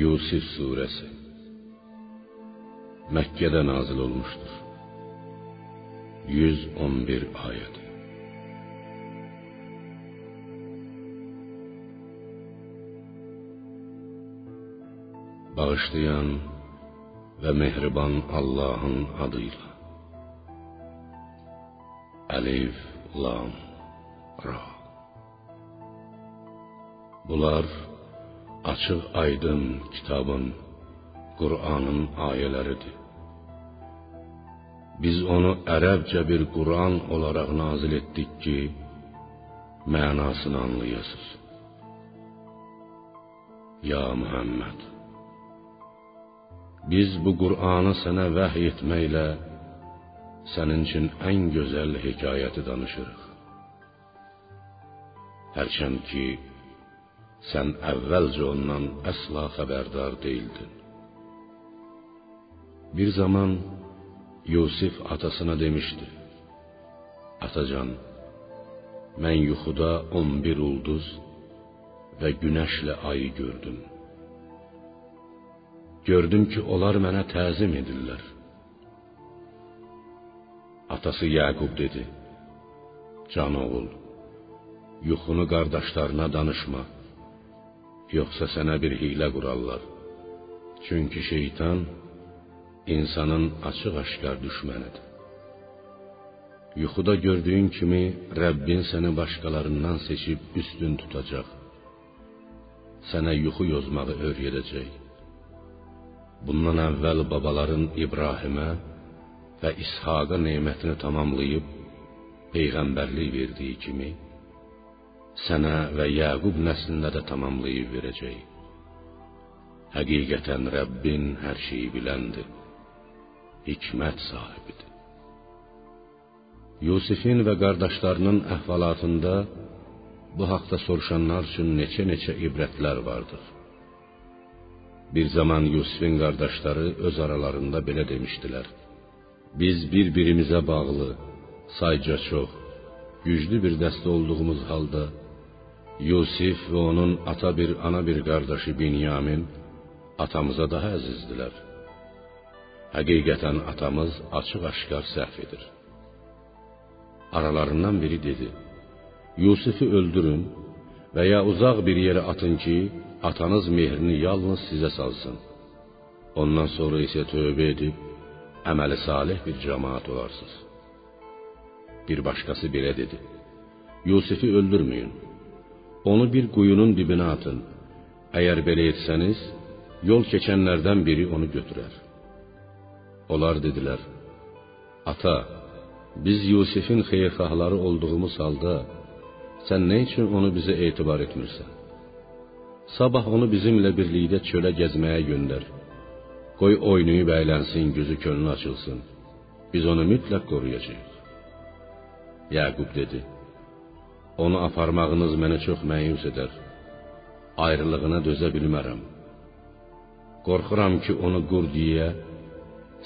Yusuf Suresi Mekke'de nazil olmuştur. 111 ayet. Bağışlayan ve mehriban Allah'ın adıyla. Elif, Lam, Ra. Bunlar açıq aydın kitabın, Qur'anın ayələridir. Biz onu ərəbcə bir Qur'an olaraq nazil etdik ki, mənasını anlayasınız. Ya Muhammed, biz bu Qur'anı sənə vəhy etməklə sənin üçün ən gözəl hekayəti danışırıq. Hərçənd ki, sən əvvəlcə ondan əsla xəbərdar deyildin. Bir zaman Yusif atasına demişdi: Atacan, mən yuxuda 11 ulduz və günəşlə ayı gördüm. Gördüm ki, onlar mənə təzim edirlər. Atası Yaqub dedi: Can oğul, yuxunu qardaşlarına danışma yoxsa sənə bir hiylə qurarlar. Çünki şeytan insanın açıq-aşkar düşmənidir. Yuxuda gördüyün kimi Rəbbin səni başqalarından seçib üstün tutacaq. Sənə yuxu yozmağı öyrədəcək. Bundan əvvəl babaların İbrahimə və İshaqa nemətini tamamlayıb peyğəmbərlik verdiyi kimi sənə və Yaqub nəslinə də tamamlayıb verəcək. Həqiqətən Rəbbin hər şeyi biləndir. Hikmət sahibidir. Yusifin və qardaşlarının əhvalatında bu haqda soruşanlar üçün neçə-neçə ibrətlər vardır. Bir zaman Yusifin qardaşları öz aralarında belə demişdilər: Biz bir-birimizə bağlı, sayca çox, güclü bir dəstə olduğumuz halda Yusif və onun ata bir, ana bir qardaşı Binyamin atamıza daha əzizdilər. Həqiqətən atamız açıq-aşkar səhv edir. Aralarından biri dedi: Yusifi öldürün və ya uzaq bir yerə atın ki, atanız mehrini yalnız sizə salsın. Ondan sonra isə tövbə edib əməli salih bir cemaat olarsınız. Bir başqası belə dedi: Yusifi öldürməyin. Onu bir quyunun dibinə atın. Əgər belə etsəniz, yol keçənlərdən biri onu götürər. Onlar dedilər: Ata, biz Yusifin xeyirxahları olduğumuz halda sən nə üçün onu bizə etibar etmirsən? Sabah onu bizimlə birlikdə çölə gəzməyə göndər. Qoy oynayıb əylənsin, gözü könlü açılsın. Biz onu mütləq qoruyacağıq. Yaqub dedi: Onu aparmağınız məni çox məyus edər. Ayrılığına dözə bilmərəm. Qorxuram ki, onu qurdiyə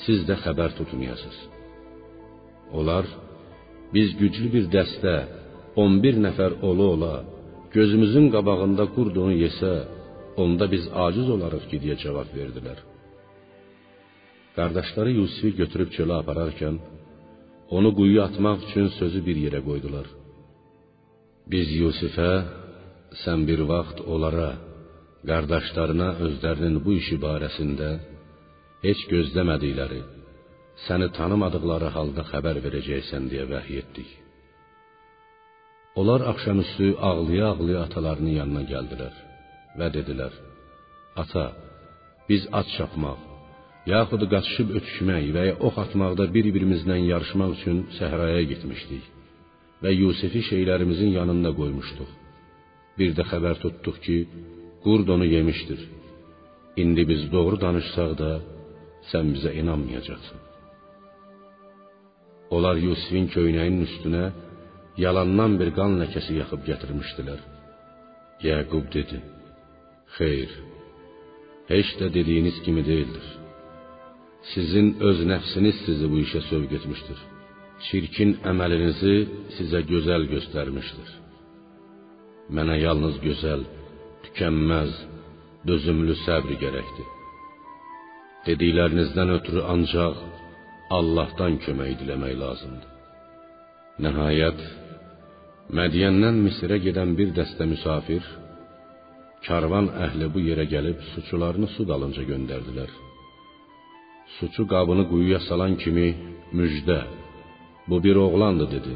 siz də xəbər tutmayasınız. Onlar biz güclü bir dəstə 11 nəfər ola ola gözümüzün qabağında qurd onu yesə, onda biz aciz olarıq ki, deyə cavab verdilər. Qardaşları Yusifi götürüb çölə apararkən onu quyuya atmaq üçün sözü bir yerə qoydular. Biz Yusifə sən bir vaxt onlara, qardaşlarına özlərinin bu işi barəsində heç gözləmədikləri, səni tanımadıqları halda xəbər verəcəksən deyə vəhy etdik. Onlar axşamüstü ağlaya-ağlaya atalarının yanına gəldilər və dedilər: Ata, biz at çapmaq, yaxud qaçışıb ötüşmək və ya ox atmaqda bir-birimizlə yarışmaq üçün səhraya getmişdik və Yusifi şeylərimizin yanında qoymuşduq. Bir də xəbər tutduq ki, qurd onu yemişdir. İndi biz doğru danışsaq da sən bizə inanmayacaqsan. Onlar Yusifin köynəyinin üstünə yalandan bir qan ləkəsi yaxıb gətirmişdilər. Yaqub dedi: "Xeyr. Heç də dediyiniz kimi deyildir. Sizin öz nəfsiniz sizi bu işə sövq etmişdir." Çirkin əməlinizi sizə gözəl göstərmişdir. Mənə yalnız gözəl, tükənməz, dözümlü səbr gərəkdir. Dediklərinizdən ötürü ancaq Allahdan kömək diləmək lazımdır. Nəhayət Mədiyəndən Misrə gedən bir dəstə müsafir karvan əhli bu yerə gəlib suçularını su dalınca göndərdilər. Suçu qabını quyuya salan kimi müjdə, bu bir oğlandır dedi.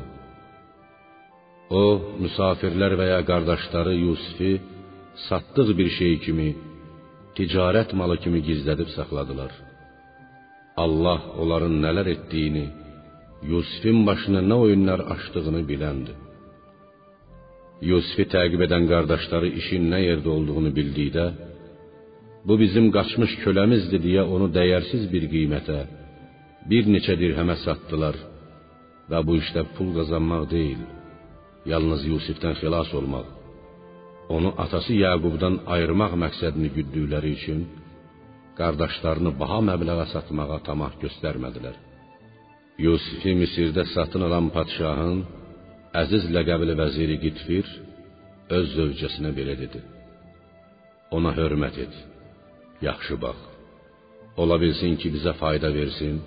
O, müsafirlər və ya qardaşları Yusifi satdıq bir şey kimi, ticarət malı kimi gizlədib saxladılar. Allah onların nələr etdiyini, Yusifin başına nə oyunlar açdığını biləndir. Yusifi təqib edən qardaşları işin nə yerdə olduğunu bildikdə, bu bizim qaçmış köləmizdir deyə onu dəyərsiz bir qiymətə, bir neçə dirhəmə satdılar və bu işdə pul qazanmaq deyil, yalnız Yusifdən xilas olmaq, onu atası Yaqubdan ayırmaq məqsədini güddükləri üçün qardaşlarını baha məbləğə satmağa tamah göstərmədilər. Yusifi Misirdə satın alan padşahın əziz ləqəbli vəziri Qitfir öz zövcəsinə belə dedi: Ona hörmət et. Yaxşı bax. Ola bilsin ki, bizə fayda versin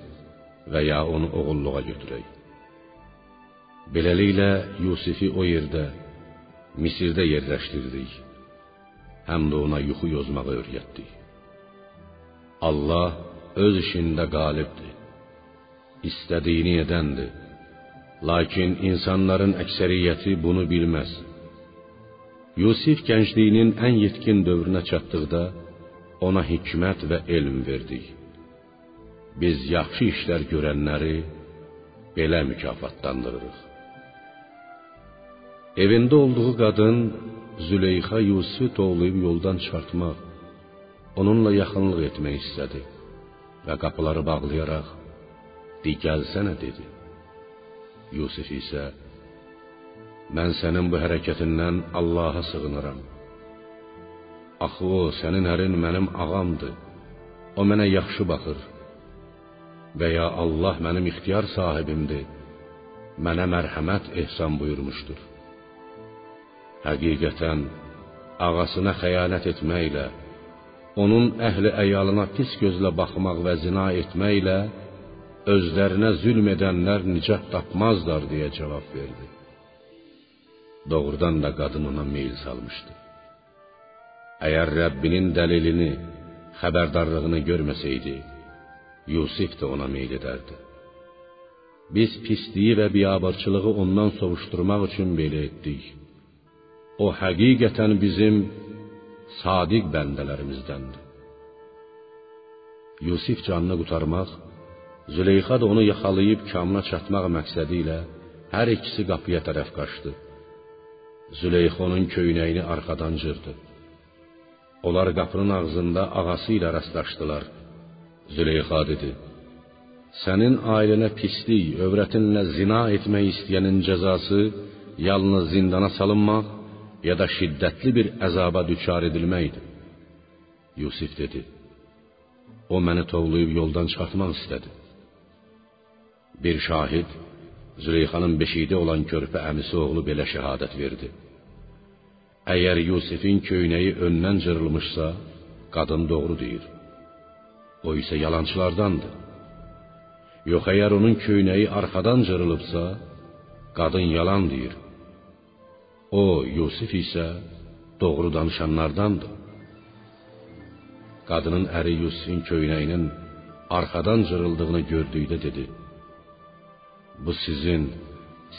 və ya onu oğulluğa götürək. Beləliklə Yusifi o yerdə Misirdə yerləşdirdik. Həm də ona yuxu yozmağı öyrətdik. Allah öz işində qalibdir. İstədiyini edəndir. Lakin insanların əksəriyyəti bunu bilməz. Yusif gəncliyinin ən yetkin dövrünə çatdıqda ona hikmət və elm verdik. Biz yaxşı işlər görənləri belə mükafatlandırırıq. Evində olduğu qadın Züleyxa Yusifi tovlayıb yoldan çıxartmaq, onunla yaxınlıq etmək istədi və qapıları bağlayaraq "Di gəlsənə" dedi. Yusif isə Mən sənin bu hərəkətindən Allah'a sığınıram. Axı o sənin ərin mənim ağamdır. O mənə yaxşı baxır. Və ya Allah mənim ixtiyar sahibimdir. Mənə mərhəmət ehsan buyurmuşdur. Həqiqətən ağasına xəyanət etməklə, onun əhli əyalına pis gözlə baxmaq və zina etməklə özlərinə zülm edənlər nicat tapmazlar deyə cavab verdi. Doğrudan da qadın ona meyil salmışdı. Əgər Rəbbinin dəlilini, xəbərdarlığını görməsəydi, Yusif də ona meyil edərdi. Biz pisliyi və biabırçılığı ondan sovuşturmaq üçün belə etdik. O həqiqətən bizim sadiq bəndələrimizdəndir. Yusif canını qurtarmaq Züleyxa da onu yaxalayıb kamına çatmaq məqsədi ilə hər ikisi qapıya tərəf qaçdı. Züleyxa onun köynəyini arxadan cırdı. Onlar qapının ağzında ağası ilə rastlaşdılar. Züleyxa dedi: Sənin ailənə pislik, övrətinlə zina etmək istəyənin cəzası yalnız zindana salınmaq ya da şiddətli bir əzaba düçar edilməkdir. Yusif dedi: O məni tovlayıb yoldan çıxartmaq istədi. Bir şahid Züleyxanın beşiğində olan körpə əmisi oğlu belə şəhadət verdi. Əgər Yusifin köynəyi öndən cırılmışsa, qadın doğru deyir. O isə yalançılardandır. Yox əgər onun köynəyi arxadan cırılıbsa, qadın yalan deyir. O Yusif isə doğru danışanlardandır. Qadının əri Yusifin köynəyinin arxadan cırıldığını gördükdə dedi: Bu sizin,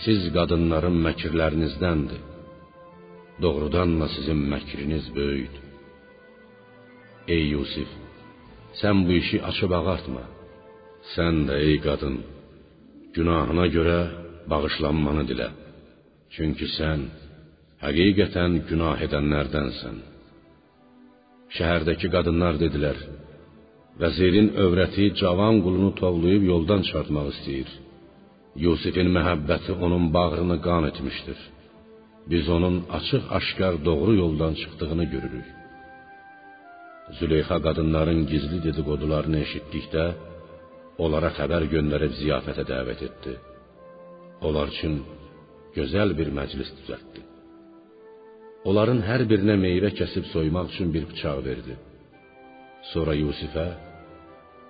siz qadınların məkirlərinizdəndir. Doğrudan da sizin məkriniz böyükdür. Ey Yusif, sən bu işi açıb ağartma. Sən də ey qadın, günahına görə bağışlanmanı dilə. Çünki sən həqiqətən günah edənlərdənsən. Şəhərdəki qadınlar dedilər: Vəzirin övrəti cavan qulunu tovlayıb yoldan çıxartmaq istəyir. Yusifin məhəbbəti onun bağrını qan etmişdir. Biz onun açıq-aşkar doğru yoldan çıxdığını görürük. Züleyxa qadınların gizli dedikodularını eşitdikdə onlara xəbər göndərib ziyafətə dəvət etdi. Onlar üçün gözəl bir məclis düzəltdi. Onların hər birinə meyvə kəsib soymaq üçün bir bıçaq verdi. Sonra Yusifə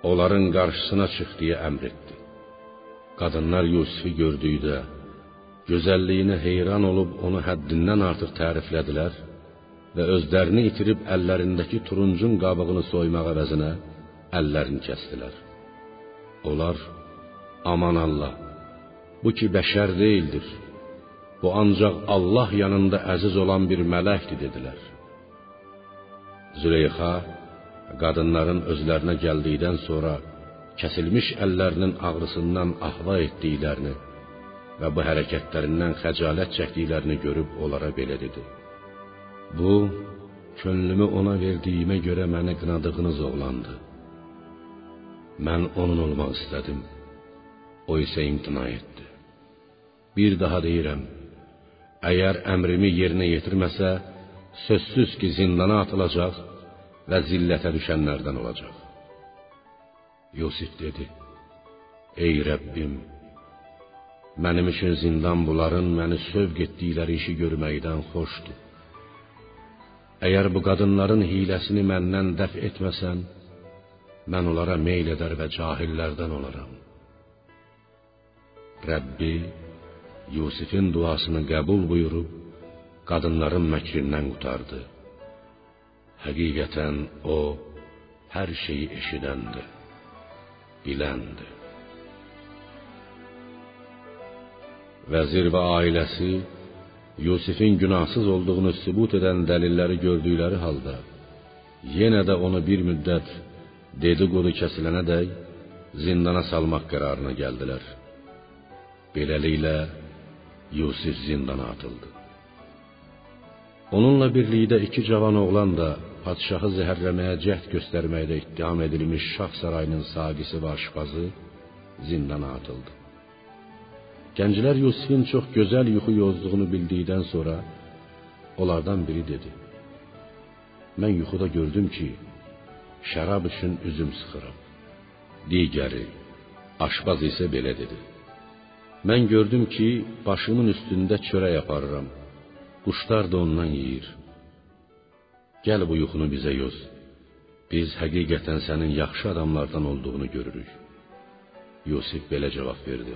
onların qarşısına çıx deyə əmr etdi. Qadınlar Yusifi gördükdə gözəlliyinə heyran olub onu həddindən artıq təriflədilər və özlərini itirib əllərindəki turuncun qabığını soymaq əvəzinə əllərini kəsdilər. Onlar aman Allah bu ki bəşər deyildir. Bu ancaq Allah yanında əziz olan bir mələkdir dedilər. Züleyxa qadınların özlərinə gəldikdən sonra kəsilmiş əllərinin ağrısından ahva etdiklərini və bu hərəkətlərindən xəcalət çəkdiklərini görüb onlara belə dedi: Bu könlümü ona verdiyimə görə məni qınadığınız oğlandı. Mən onun olmaq istədim. O isə imtina etdi. Bir daha deyirəm, əgər əmrimi yerinə yetirməsə, sözsüz ki, zindana atılacaq və zillətə düşənlərdən olacaq. Yusif dedi: Ey Rəbbim, mənim üçün zindan bunların məni sövq etdikləri işi görməkdən xoşdur. Əgər bu qadınların hiləsini məndən dəf etməsən, mən onlara meyl edər və cahillərdən olaram. Rəbbi Yusifin duasını qəbul buyurub qadınların məkrindən qurtardı. Həqiqətən o hər şeyi eşidəndir, biləndir. Vəzir və ailəsi Yusifin günahsız olduğunu sübut edən dəlilləri gördükləri halda yenə də onu bir müddət dedikodu kəsilənədək zindana salmaq qərarına gəldilər. Beləliklə Yusif zindana atıldı. Onunla birlikdə iki cavan oğlan da padşahı zəhərləməyə cəhd göstərməkdə ittiham edilmiş şah sarayının saqisi və aşpazı zindana atıldı. Gənclər Yusifin çox gözəl yuxu yozduğunu bildikdən sonra onlardan biri dedi: Mən yuxuda gördüm ki, şərab üçün üzüm sıxıram. Digəri, aşpaz isə belə dedi: Mən gördüm ki, başımın üstündə çörək aparıram. Quşlar da ondan yeyir. Gəl bu yuxunu bizə yoz. Biz həqiqətən sənin yaxşı adamlardan olduğunu görürük. Yusif belə cavab verdi: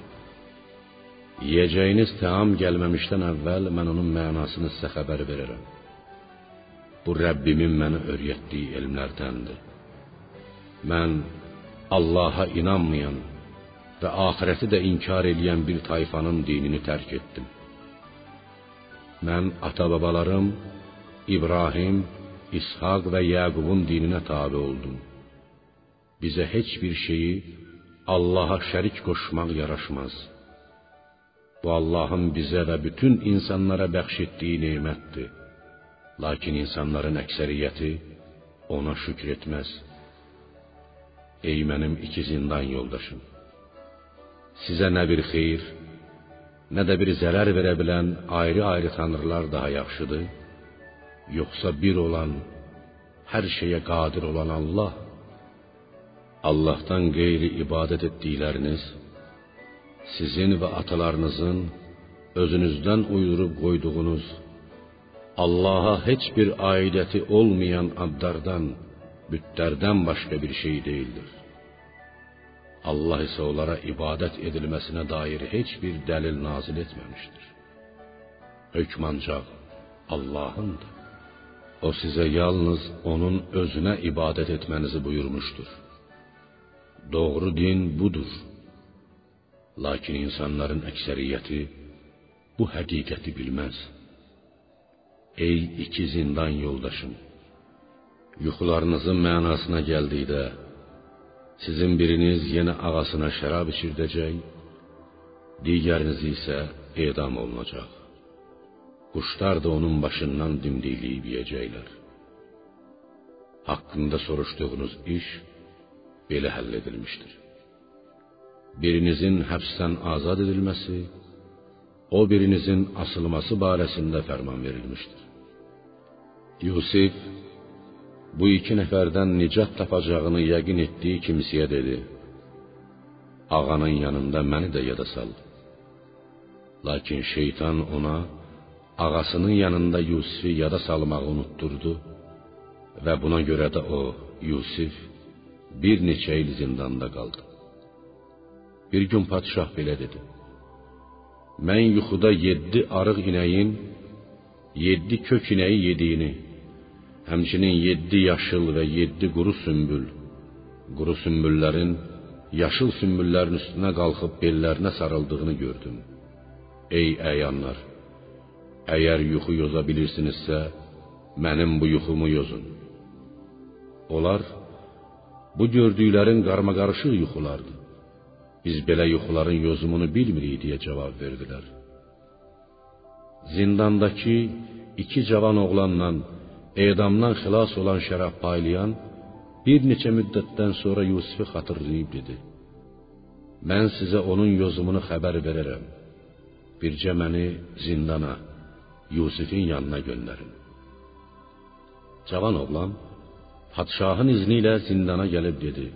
Yeyəcəyiniz təam gəlməmişdən əvvəl mən onun mənasını sizə xəbər verərəm. Bu Rəbbimin mənə öyrətdiyi elmlərdəndir. Mən Allah'a inanmayan və axirəti də inkar edən bir tayfanın dinini tərk etdim. Mən ata-babalarım İbrahim, İshaq və Yaqubun dininə tabe oldum. Bizə heç bir şeyi Allaha şərik qoşmaq yaraşmaz. Bu Allahın bizə və bütün insanlara bəxş etdiyi nemətdir. Lakin insanların əksəriyyəti ona şükr etməz. Ey mənim iki zindan yoldaşım! Sizə nə bir xeyir, nə də bir zərər verə bilən ayrı-ayrı tanrılar daha yaxşıdır? Yoxsa bir olan, hər şeyə qadir olan Allah? Allahdan qeyri ibadət etdikləriniz sizin və atalarınızın özünüzdən uydurub qoyduğunuz Allaha heç bir aidəti olmayan adlardan, bütlərdən başqa bir şey deyildir. Allah isə onlara ibadət edilməsinə dair heç bir dəlil nazil etməmişdir. Hökm ancaq Allahındır. O sizə yalnız onun özünə ibadət etmənizi buyurmuşdur. Doğru din budur. Lakin insanların əksəriyyəti bu həqiqəti bilməz. Ey iki zindan yoldaşım, yuxularınızın mənasına gəldikdə sizin biriniz yenə ağasına şərab içirdəcək, digəriniz isə edam olunacaq. Quşlar da onun başından dimdikləyib yeyəcəklər. Haqqında soruşduğunuz iş belə həll edilmişdir. Birinizin həbsdən azad edilməsi, o birinizin asılması barəsində fərman verilmişdir. Yusif bu iki nəfərdən nicat tapacağını yəqin etdiyi kimsəyə dedi: Ağanın yanında məni də yada sal. Lakin şeytan ona ağasının yanında Yusifi yada salmağı unutturdu və buna görə də o, Yusif, bir neçə il zindanda qaldı. Bir gün padşah belə dedi: Mən yuxuda yeddi arıq inəyin, yeddi kök inəyi yediyini, həmçinin yeddi yaşıl və yeddi quru sümbül, quru sümbüllərin yaşıl sümbüllərin üstünə qalxıb bellərinə sarıldığını gördüm. Ey əyanlar, əgər yuxu yoza bilirsinizsə, mənim bu yuxumu yozun. Onlar bu gördüklərin qarmaqarışıq yuxulardır. Biz belə yuxuların yozumunu bilmirik deyə cavab verdilər. Zindandakı iki cavan oğlanla edamdan xilas olan şərab paylayan bir neçə müddətdən sonra Yusifi xatırlayıb dedi: Mən sizə onun yozumunu xəbər verərəm. Bircə məni zindana, Yusifin yanına göndərin. Cavan oğlan padşahın izni ilə zindana gəlib dedi: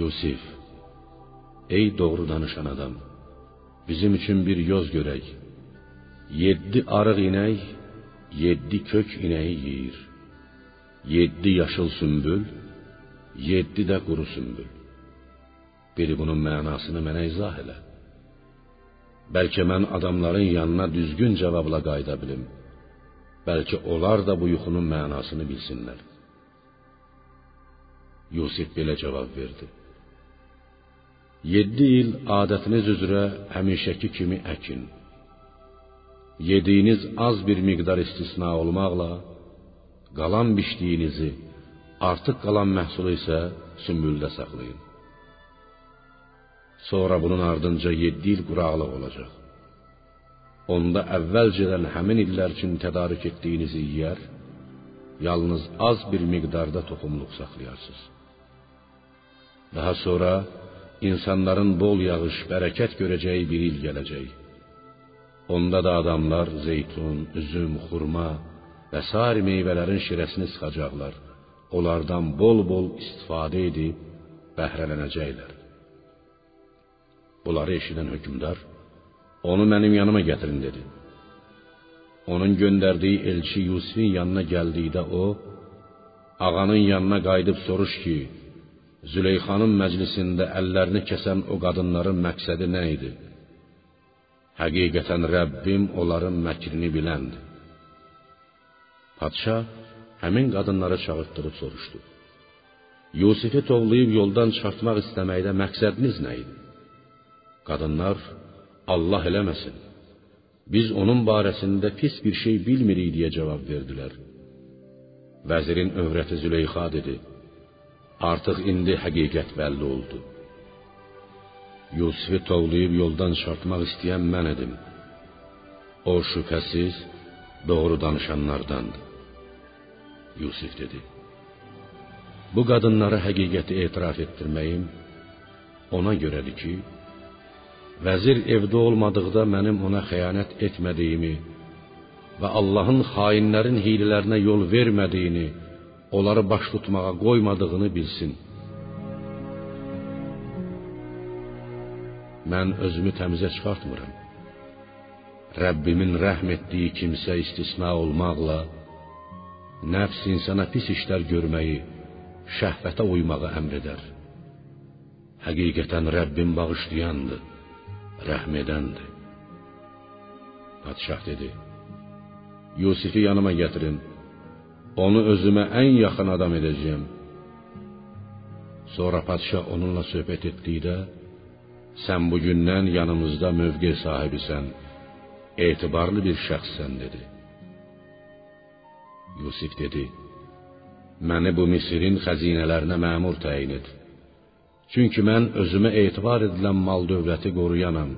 Yusif, ey doğru danışan adam, bizim üçün bir yoz görək. Yeddi arıq inək, yeddi kök inəyi yeyir. Yeddi yaşıl sümbül, yeddi də quru sümbül. Biri bunun mənasını mənə izah elə. Bəlkə mən adamların yanına düzgün cavabla qayıda bilim. Bəlkə onlar da bu yuxunun mənasını bilsinlər. Yusif belə cavab verdi: Yeddi il adətiniz üzrə həmişəki kimi əkin. Yediyiniz az bir miqdar istisna olmaqla qalan biçdiyinizi, artıq qalan məhsulu isə sümbüldə saxlayın. Sonra bunun ardınca 7 il quraqlıq olacaq. Onda əvvəlcədən həmin illər üçün tədarük etdiyinizi yeyər, yalnız az bir miqdarda toxumluq saxlayarsınız. Daha sonra insanların bol yağış, bərəkət görəcəyi bir il gələcək. Onda da adamlar zeytun, üzüm, xurma və sair meyvələrin şirəsini sıxacaqlar. Onlardan bol-bol istifadə edib bəhrələnəcəklər. Bunları eşidən hökmdar onu mənim yanıma gətirin dedi. Onun göndərdiyi elçi Yusifin yanına gəldikdə o ağanın yanına qayıdıb soruş ki, Züleyxanın məclisində əllərini kəsən o qadınların məqsədi nə idi? Həqiqətən Rəbbim onların məkrini biləndir. Padşah həmin qadınları çağırtdırıb soruşdu. Yusifi tovlayıb yoldan çıxartmaq istəməkdə məqsədiniz nə idi? Qadınlar Allah eləməsin. Biz onun barəsində pis bir şey bilmirik deyə cavab verdilər. Vəzirin övrəti Züleyxa dedi: Artıq indi həqiqət bəlli oldu. Yusifi tovlayıb yoldan çıxartmaq istəyən mən idim. O şübhəsiz doğru danışanlardandır. Yusif dedi: Bu qadınlara həqiqəti etiraf etdirməyim ona görədir ki, vəzir evdə olmadıqda mənim ona xəyanət etmədiyimi və Allahın xainlərin hiylələrinə yol vermədiyini, onları baş tutmağa qoymadığını bilsin. Mən özümü təmizə çıxartmıram. Rəbbimin rəhm etdiyi kimsə istisna olmaqla nəfs insana pis işlər görməyi, şəhvətə uymağı əmr edər. Həqiqətən Rəbbim bağışlayandır rəhm edəndir. Padşah dedi: Yusifi yanıma gətirin. Onu özümə ən yaxın adam edəcəyəm. Sonra padşah onunla söhbət etdikdə sən bu gündən yanımızda mövqe sahibisən, etibarlı bir şəxssən dedi. Yusif dedi: Məni bu Misirin xəzinələrinə məmur təyin et. Çünki mən özümə etibar edilən mal-dövləti qoruyanam.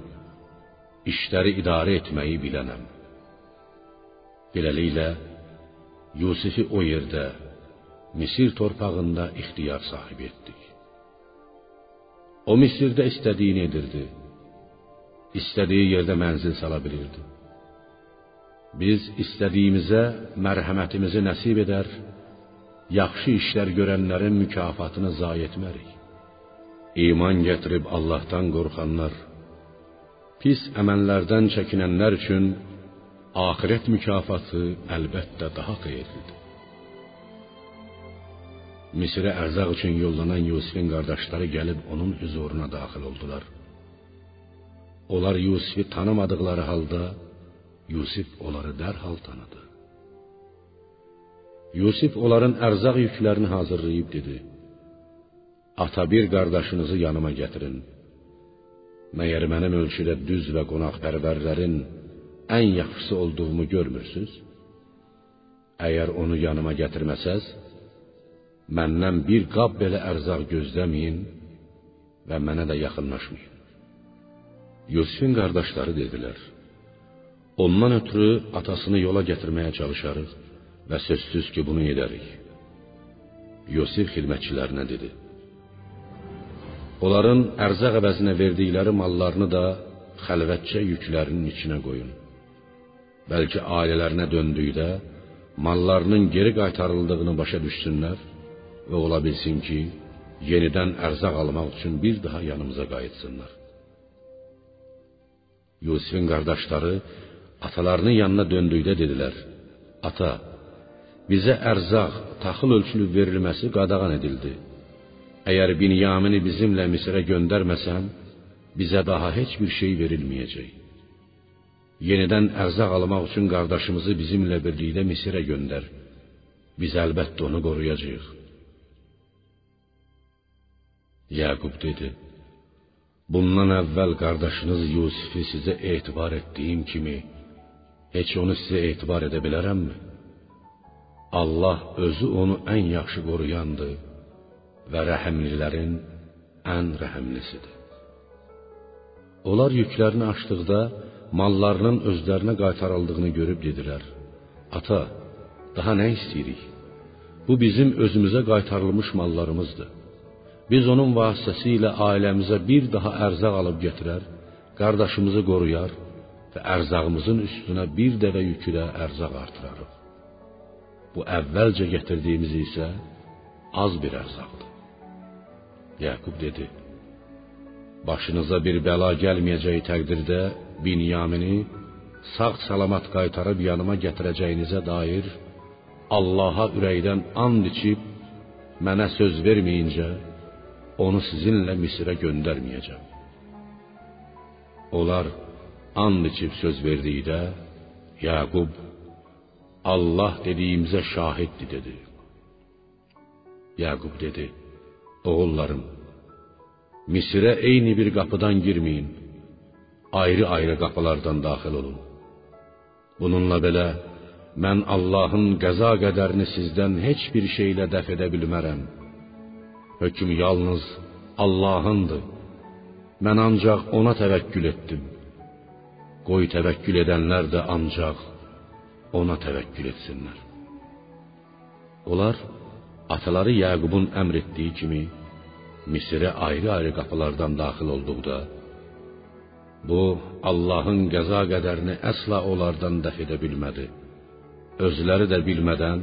İşləri idarə etməyi bilənəm. Beləliklə Yusifi o yerdə Misir torpağında ixtiyar sahibi etdik. O Misirdə istədiyini edirdi. İstədiyi yerdə mənzil sala bilirdi. Biz istədiyimizə mərhəmətimizi nəsib edər, yaxşı işlər görənlərin mükafatını zayi etmərik. İman gətirib Allahdan qorxanlar, pis əməllərdən çəkinənlər üçün axirət mükafatı əlbəttə daha xeyirlidir. Misrə ərzaq üçün yollanan Yusifin qardaşları gəlib onun huzuruna daxil oldular. Onlar Yusifi tanımadıkları halda Yusif onları dərhal tanıdı. Yusif onların ərzaq yüklərini hazırlayıb dedi: Ata bir qardaşınızı yanıma gətirin. Məyər mənim ölçüdə düz və qonaqpərvərlərin ən yaxşısı olduğumu görmürsüz? Əgər onu yanıma gətirməsəz, məndən bir qab belə ərzaq gözləməyin və mənə də yaxınlaşmayın. Yusifin qardaşları dedilər: Ondan ötürü atasını yola gətirməyə çalışarıq və sözsüz ki, bunu edərik. Yusif xidmətçilərinə dedi: Onların ərzaq əvəzinə verdikləri mallarını da xəlvətcə yüklərinin içinə qoyun. Bəlkə ailələrinə döndükdə mallarının geri qaytarıldığını başa düşsünlər və ola bilsin ki, yenidən ərzaq almaq üçün bir daha yanımıza qayıtsınlar. Yusifin qardaşları atalarının yanına döndükdə dedilər: "Ata, bizə ərzaq, taxıl ölçülü verilməsi qadağan edildi. Əgər Binyamini bizimlə Misrə göndərməsən, bizə daha heç bir şey verilməyəcək. Yenidən ərzaq almaq üçün qardaşımızı bizimlə birlikdə Misrə göndər. Biz əlbəttə onu qoruyacağıq." Yaqub dedi: Bundan əvvəl qardaşınız Yusifi sizə etibar etdiyim kimi heç onu sizə etibar edə bilərəmmi? Allah özü onu ən yaxşı qoruyandır və rəhimlilərin ən rəhimlisidir. Onlar yüklərini açdıqda mallarının özlərinə qaytarıldığını görüb dedilər: "Ata, daha nə istəyirik? Bu bizim özümüzə qaytarılmış mallarımızdır. Biz onun vasitəsilə ailəmizə bir daha ərzaq alıb gətirər, qardaşımızı qoruyar və ərzağımızın üstünə bir dəvə yükü də ərzaq artırarıq. Bu əvvəlcə gətirdiyimiz isə az bir ərzaqdır. Yaqub dedi: Başınıza bir bəla gəlməyəcəyi təqdirdə Binyamini sağ-salamat qaytarıb yanıma gətirəcəyinizə dair Allaha ürəkdən and içib mənə söz verməyincə onu sizinlə Misrə göndərməyəcəm. Onlar and içib söz verdikdə Yaqub Allah dediyimizə şahiddir dedi. Yaqub dedi: Oğullarım, Misrə eyni bir qapıdan girməyin. Ayrı-ayrı qapılardan daxil olun. Bununla belə mən Allahın qəza qədərini sizdən heç bir şeylə dəf edə bilmərəm. Hökm yalnız Allahındır. Mən ancaq ona təvəkkül etdim. Qoy təvəkkül edənlər də ancaq ona təvəkkül etsinlər. Onlar ataları Yaqubun əmr etdiyi kimi Misrə ayrı-ayrı qapılardan daxil olduqda bu Allahın qəza qədərini əsla onlardan dəf edə bilmədi. Özləri də bilmədən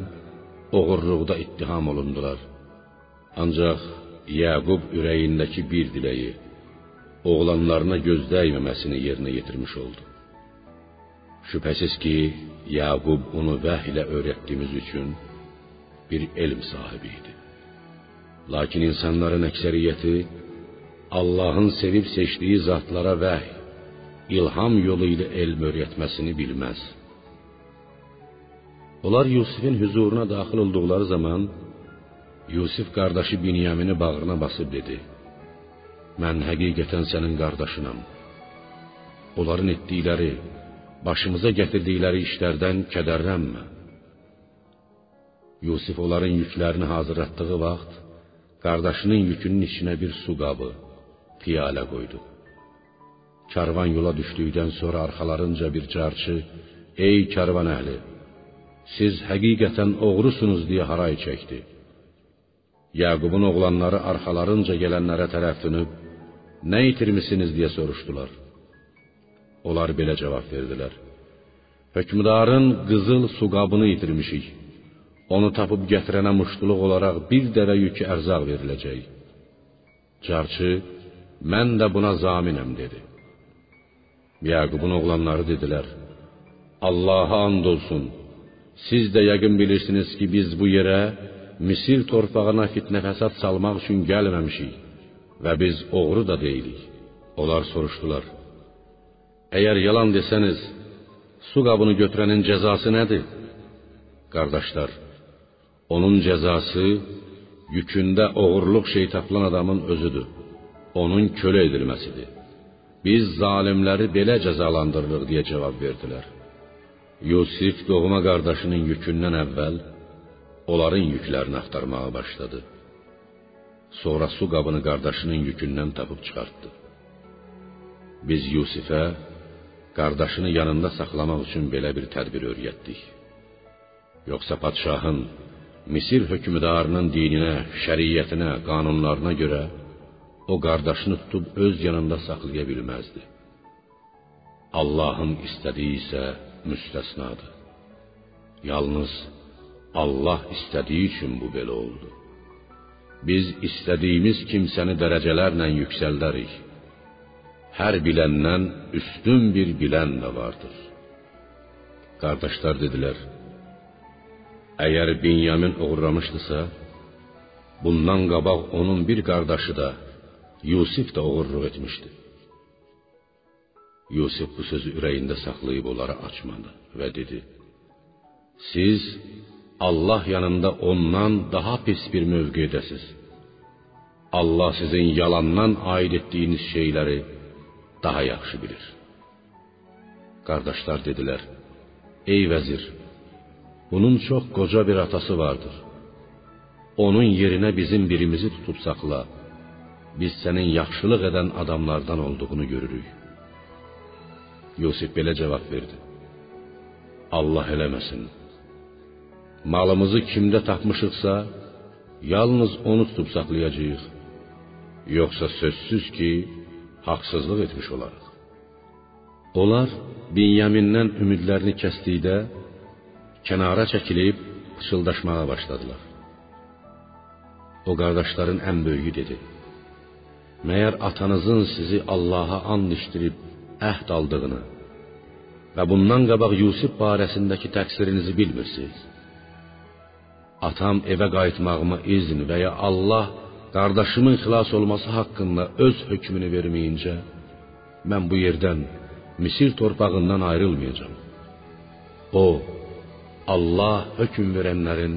oğurluqda ittiham olundular. Ancaq Yaqub ürəyindəki bir diləyi oğlanlarına göz dəyməməsini yerinə yetirmiş oldu. Şübhəsiz ki, Yaqub onu vəhlə öyrətdiyimiz üçün bir elm sahibi idi. Lakin insanların əksəriyyəti Allahın sevib seçdiyi zatlara vəhy, ilham yolu ilə elm öyrətməsini bilməz. Onlar Yusifin huzuruna daxil olduqları zaman Yusif qardaşı Binyamini bağrına basıb dedi: Mən həqiqətən sənin qardaşınam. Onların etdikləri, başımıza gətirdikləri işlərdən kədərlənmə. Yusif onların yüklərini hazırlatdığı vaxt qardaşının yükünün içinə bir su qabı, piyalə qoydu. Karvan yola düşdükdən sonra arxalarınca bir carçı: "Ey karvan əhli, siz həqiqətən oğrusunuz" deyə haray çəkdi. Yaqubun oğlanları arxalarınca gələnlərə tərəf dönüb: "Nə itirmisiniz?" deyə soruşdular. Onlar belə cavab verdilər: Hökmdarın qızıl su qabını itirmişik. Onu tapıb gətirənə muştuluq olaraq bir dəvə yükü ərzaq veriləcək. Carçı: "Mən də buna zaminəm" dedi. Yaqubun oğlanları dedilər: Allah'a and olsun. Siz də yəqin bilirsiniz ki, biz bu yerə Misir torpağına fitnə fəsad salmaq üçün gəlməmişik və biz oğru da deyilik. Onlar soruşdular: Əgər yalan desəniz, su qabını götürənin cəzası nədir? Qardaşlar, onun cəzası yükündə oğurluq şey tapılan adamın özüdür. Onun kölə edilməsidir. Biz zalimləri belə cəzalandırırıq deyə cavab verdilər. Yusif doğma qardaşının yükündən əvvəl onların yüklərini axtarmağa başladı. Sonra su qabını qardaşının yükündən tapıb çıxartdı. Biz Yusifə qardaşını yanında saxlamaq üçün belə bir tədbir öyrətdik. Yoxsa padşahın Misir hökmdarının dininə, şəriətinə, qanunlarına görə o qardaşını tutub öz yanında saxlaya bilməzdi. Allahın istədiyi isə müstəsnadır. Yalnız Allah istədiyi üçün bu belə oldu. Biz istədiyimiz kimsəni dərəcələrlə yüksəldərik. Hər biləndən üstün bir bilən də vardır. Qardaşlar dedilər: Əgər Binyamin oğurlamışdısa, bundan qabaq onun bir qardaşı da Yusif də oğurluq etmişdi. Yusif bu sözü ürəyində saxlayıb onlara açmadı və dedi: Siz Allah yanında ondan daha pis bir mövqedəsiz. Allah sizin yalandan aid etdiyiniz şeyləri daha yaxşı bilir. Qardaşlar dedilər: Ey vəzir, bunun çox qoca bir atası vardır. Onun yerinə bizim birimizi tutub saxla. Biz sənin yaxşılıq edən adamlardan olduğunu görürük. Yusif belə cavab verdi: Allah eləməsin. Malımızı kimdə tapmışıqsa, yalnız onu tutub saxlayacağıq. Yoxsa sözsüz ki, haqsızlıq etmiş olarıq. Onlar Binyamindən ümidlərini kəsdikdə kənara çəkilib pıçıldaşmağa başladılar. O qardaşların ən böyüyü dedi: Məyər atanızın sizi Allaha and içdirib əhd aldığını və bundan qabaq Yusif barəsindəki təqsirinizi bilmirsiniz? Atam evə qayıtmağıma izin və ya Allah qardaşımın xilas olması haqqında öz hökmünü verməyincə mən bu yerdən Misir torpağından ayrılmayacağam. O Allah hökm verənlərin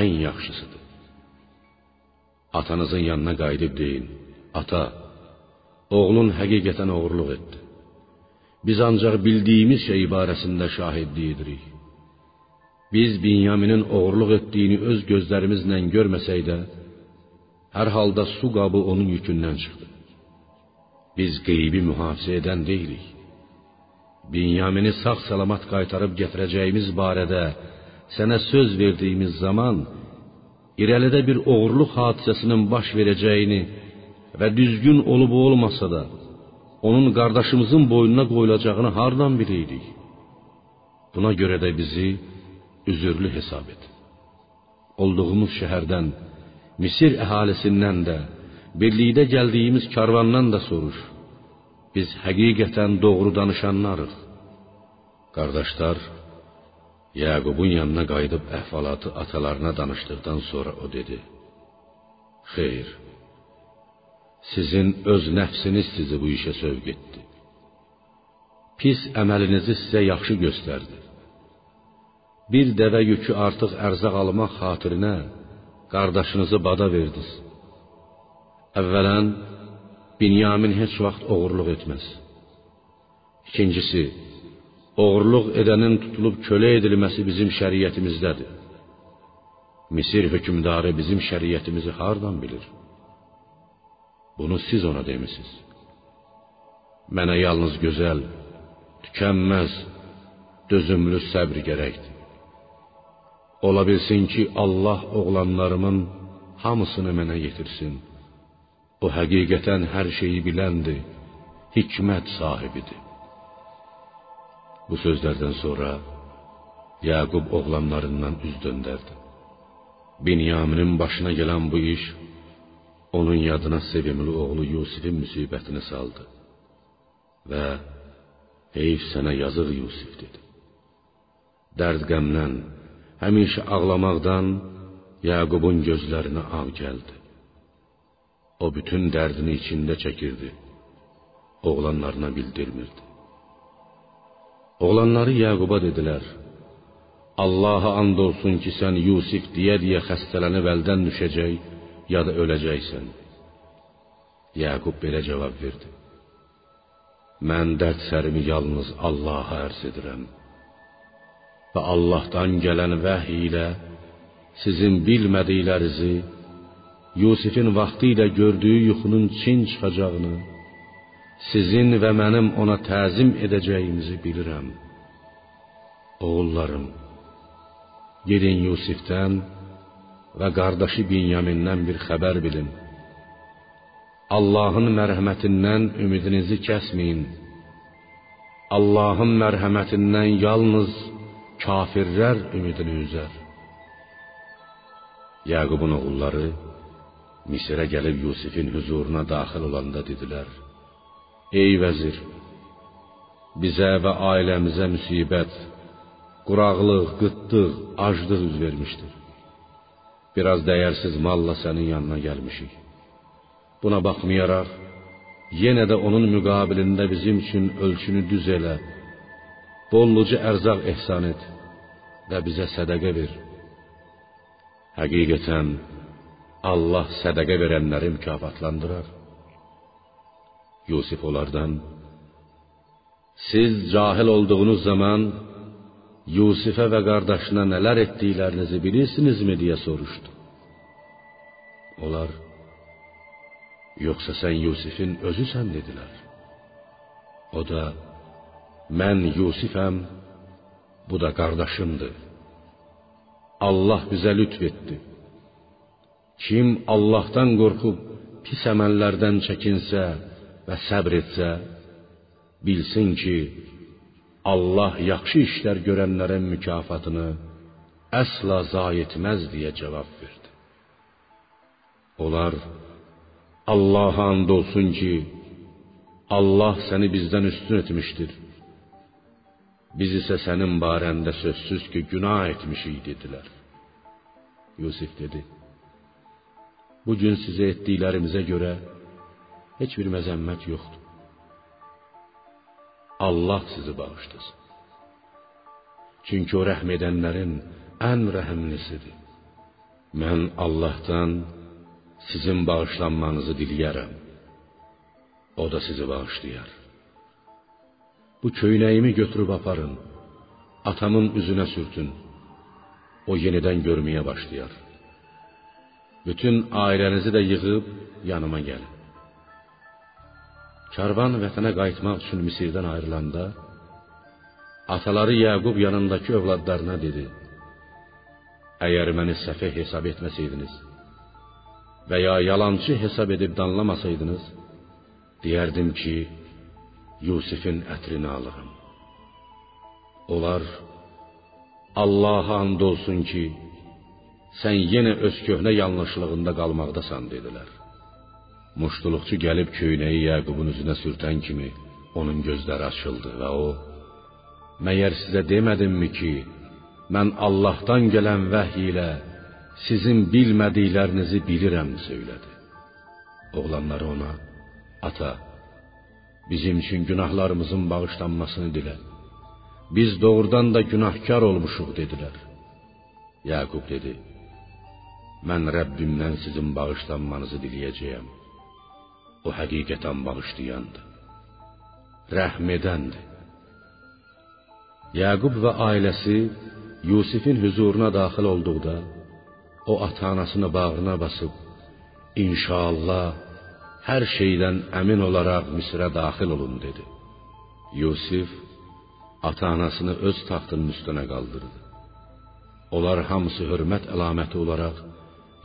ən yaxşısıdır. Atanızın yanına qayıdıb deyin: Ata, oğlun həqiqətən oğurluq etdi. Biz ancaq bildiyimiz şey barəsində şahidlik edirik. Biz Binyaminin oğurluq etdiyini öz gözlərimizlə görməsək də, hər halda su qabı onun yükündən çıxdı. Biz qeybi mühafizə edən deyilik. Binyamini sağ-salamat qaytarıb gətirəcəyimiz barədə sənə söz verdiyimiz zaman irəlidə bir oğurluq hadisəsinin baş verəcəyini və düzgün olub olmasa da onun qardaşımızın boynuna qoyulacağını hardan biləydik? Buna görə də bizi üzürlü hesab et. Olduğumuz şəhərdən, Misir əhalisindən də, birlikdə gəldiyimiz karvandan da soruş. Biz həqiqətən doğru danışanlarıq. Qardaşlar Yaqubun yanına qayıdıb əhvalatı atalarına danışdıqdan sonra o dedi: Xeyr. Sizin öz nəfsiniz sizi bu işə sövq etdi. Pis əməlinizi sizə yaxşı göstərdi. Bir dəvə yükü artıq ərzaq almaq xatirinə qardaşınızı bada verdiniz. Əvvələn Binyamin heç vaxt oğurluq etməz. İkincisi, oğurluq edənin tutulub kölə edilməsi bizim şəriətimizdədir. Misir hökmdarı bizim şəriətimizi hardan bilir? Bunu siz ona demisiniz. Mənə yalnız gözəl, tükənməz, dözümlü səbr gərəkdir. Ola bilsin ki, Allah oğlanlarımın hamısını mənə yetirsin. O həqiqətən hər şeyi biləndir, hikmət sahibidir. Bu sözlərdən sonra Yaqub oğlanlarından üz döndərdi. Binyaminin başına gələn bu iş onun yadına sevimli oğlu Yusifin müsibətini saldı və heyf sənə yazıq Yusif dedi. Dərd-qəmdən, həmişə ağlamaqdan Yaqubun gözlərinə ağ gəldi. O bütün dərdini içində çəkirdi. Oğlanlarına bildirmirdi. Oğlanları Yaquba dedilər: Allaha and olsun ki, sən Yusif deyə-deyə xəstələnib əldən düşəcək ya da öləcəksən. Yaqub belə cavab verdi: Mən dərd sərimi yalnız Allaha ərz edirəm. Və Allahdan gələn vəhy ilə sizin bilmədiklərinizi Yusifin vaxtilə gördüyü yuxunun çin çıxacağını, sizin və mənim ona təzim edəcəyimizi bilirəm. Oğullarım, gedin Yusifdən və qardaşı Binyamindən bir xəbər bilin. Allahın mərhəmətindən ümidinizi kəsməyin. Allahın mərhəmətindən yalnız kafirlər ümidini üzər. Yaqubun oğulları Misirə gəlib Yusifin huzuruna daxil olanda dedilər: Ey vəzir, bizə və ailəmizə müsibət, quraqlıq, qıtlıq, aclıq üz vermişdir. Biraz dəyərsiz malla sənin yanına gəlmişik. Buna baxmayaraq, yenə də onun müqabilində bizim üçün ölçünü düz elə, bolluca ərzaq ehsan et və bizə sədaqə ver. Həqiqətən Allah sədaqə verənləri mükafatlandırar. Yusif onlardan Siz cahil olduğunuz zaman Yusifə və qardaşına nələr etdiklərinizi bilirsinizmi deyə soruşdu. Onlar Yoxsa sən Yusifin özüsən dedilər. O da mən Yusifəm, bu da qardaşımdır. Allah bizə lütf etdi. Kim Allahdan qorxub pis əməllərdən çəkinsə və səbr etsə, bilsin ki, Allah yaxşı işlər görənlərin mükafatını əsla zayi etməz deyə cavab verdi. Onlar Allaha and olsun ki, Allah səni bizdən üstün etmişdir. Biz isə sənin barəndə sözsüz ki, günah etmişik dedilər. Yusif dedi: Bu gün sizə etdiklərimizə görə heç bir məzəmmət yoxdur. Allah sizi bağışlasın. Çünki o rəhm edənlərin ən rəhimlisidir. Mən Allahdan sizin bağışlanmanızı diləyərəm. O da sizi bağışlayar. Bu köynəyimi götürüb aparın. Atamın üzünə sürtün. O yenidən görməyə başlayar. Bütün ailənizi də yığıb yanıma gəlin. Karvan vətənə qayıtmaq üçün Misirdən ayrılanda ataları Yaqub yanındakı övladlarına dedi: Əgər məni səfeh hesab etməsəydiniz və ya yalançı hesab edib danlamasaydınız, deyərdim ki, Yusifin ətrini alıram. Onlar Allaha and olsun ki, sən yenə öz köhnə yanlışlığında qalmaqdasan dedilər. Muştuluqçu gəlib köynəyi Yaqubun üzünə sürtən kimi onun gözləri açıldı və o Məyər sizə demədimmi ki, mən Allahdan gələn vəhy ilə sizin bilmədiklərinizi bilirəm söylədi. Oğlanları ona: "Ata, bizim üçün günahlarımızın bağışlanmasını dilə. Biz doğrudan da günahkar olmuşuq" dedilər. Yaqub dedi: Mən Rəbbimdən sizin bağışlanmanızı diləyəcəyəm. O həqiqətən bağışlayandır. Rəhm edəndir. Yaqub və ailəsi Yusifin huzuruna daxil olduqda o ata-anasını bağrına basıb İnşallah hər şeydən əmin olaraq Misrə daxil olun dedi. Yusif ata-anasını öz taxtının üstünə qaldırdı. Onlar hamısı hörmət əlaməti olaraq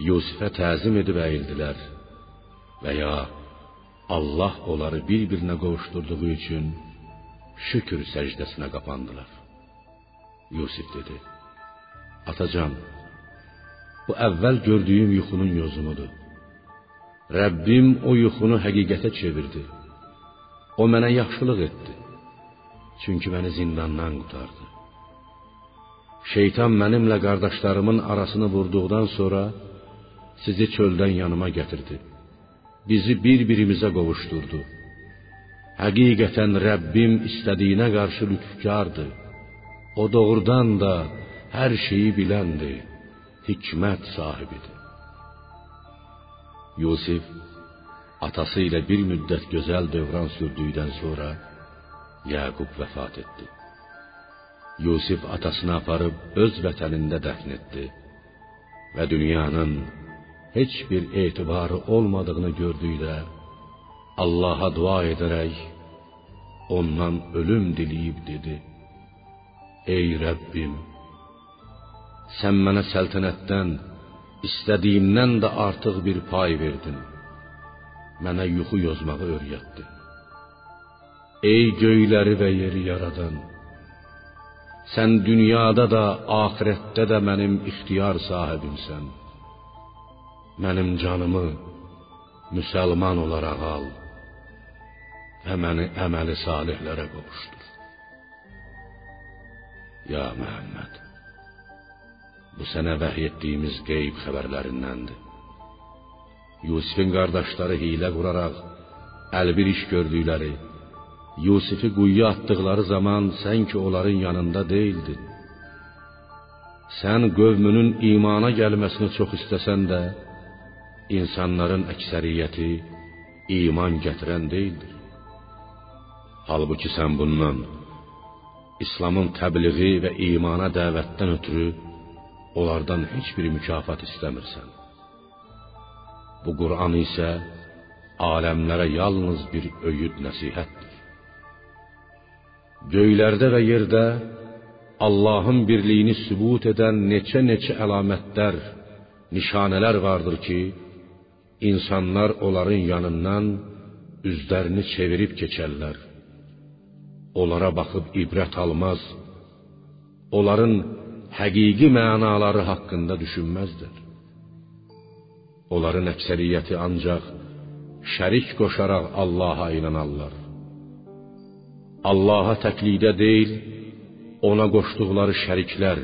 Yusifə təzim edib əyildilər və ya Allah onları bir-birinə qovuşturduğu üçün şükür səcdəsinə qapandılar. Yusif dedi: Atacan, bu əvvəl gördüyüm yuxunun yozumudur. Rəbbim o yuxunu həqiqətə çevirdi. O mənə yaxşılıq etdi. Çünki məni zindandan qurtardı. Şeytan mənimlə qardaşlarımın arasını vurduqdan sonra sizi çöldən yanıma gətirdi. Bizi bir-birimizə qovuşdurdu. Həqiqətən Rəbbim istədiyinə qarşı lütfkardır. O doğrudan da hər şeyi biləndir, hikmət sahibidir. Yusif atası ilə bir müddət gözəl dövran sürdükdən sonra Yaqub vəfat etdi. Yusif atasını aparıb öz vətənində dəfn etdi və dünyanın heç bir etibarı olmadığını gördükdə Allah'a dua edərək ondan ölüm diləyib dedi: Ey Rəbbim, sən mənə səltənətdən istədiyimdən də artıq bir pay verdin. Mənə yuxu yozmağı öyrətdin. Ey göyləri və yeri yaradan, sən dünyada da, axirətdə də mənim ixtiyar sahibimsən. Mənim canımı müsəlman olaraq al və məni əməli salihlərə qovuşdur. Ya Məhəmməd, bu sənə vəhy etdiyimiz qeyb xəbərlərindəndir. Yusifin qardaşları hiylə quraraq əlbir iş gördükləri, Yusifi quyuya atdıqları zaman sən ki onların yanında deyildin. Sən qövmünün imana gəlməsini çox istəsən də, insanların əksəriyyəti iman gətirən deyildir. Halbuki sən bundan İslamın təbliği və imana dəvətdən ötürü onlardan heç bir mükafat istəmirsən. Bu Quran isə aləmlərə yalnız bir öyüd nəsihətdir. Göylərdə və yerdə Allahın birliyini sübut edən neçə-neçə əlamətlər, nişanələr vardır ki, insanlar onların yanından üzlərini çevirib keçərlər. Onlara baxıb ibrət almaz, onların həqiqi mənaları haqqında düşünməzlər. Onların əksəriyyəti ancaq şərik qoşaraq Allaha inanarlar. Allaha təklikdə deyil, ona qoşduqları şəriklər,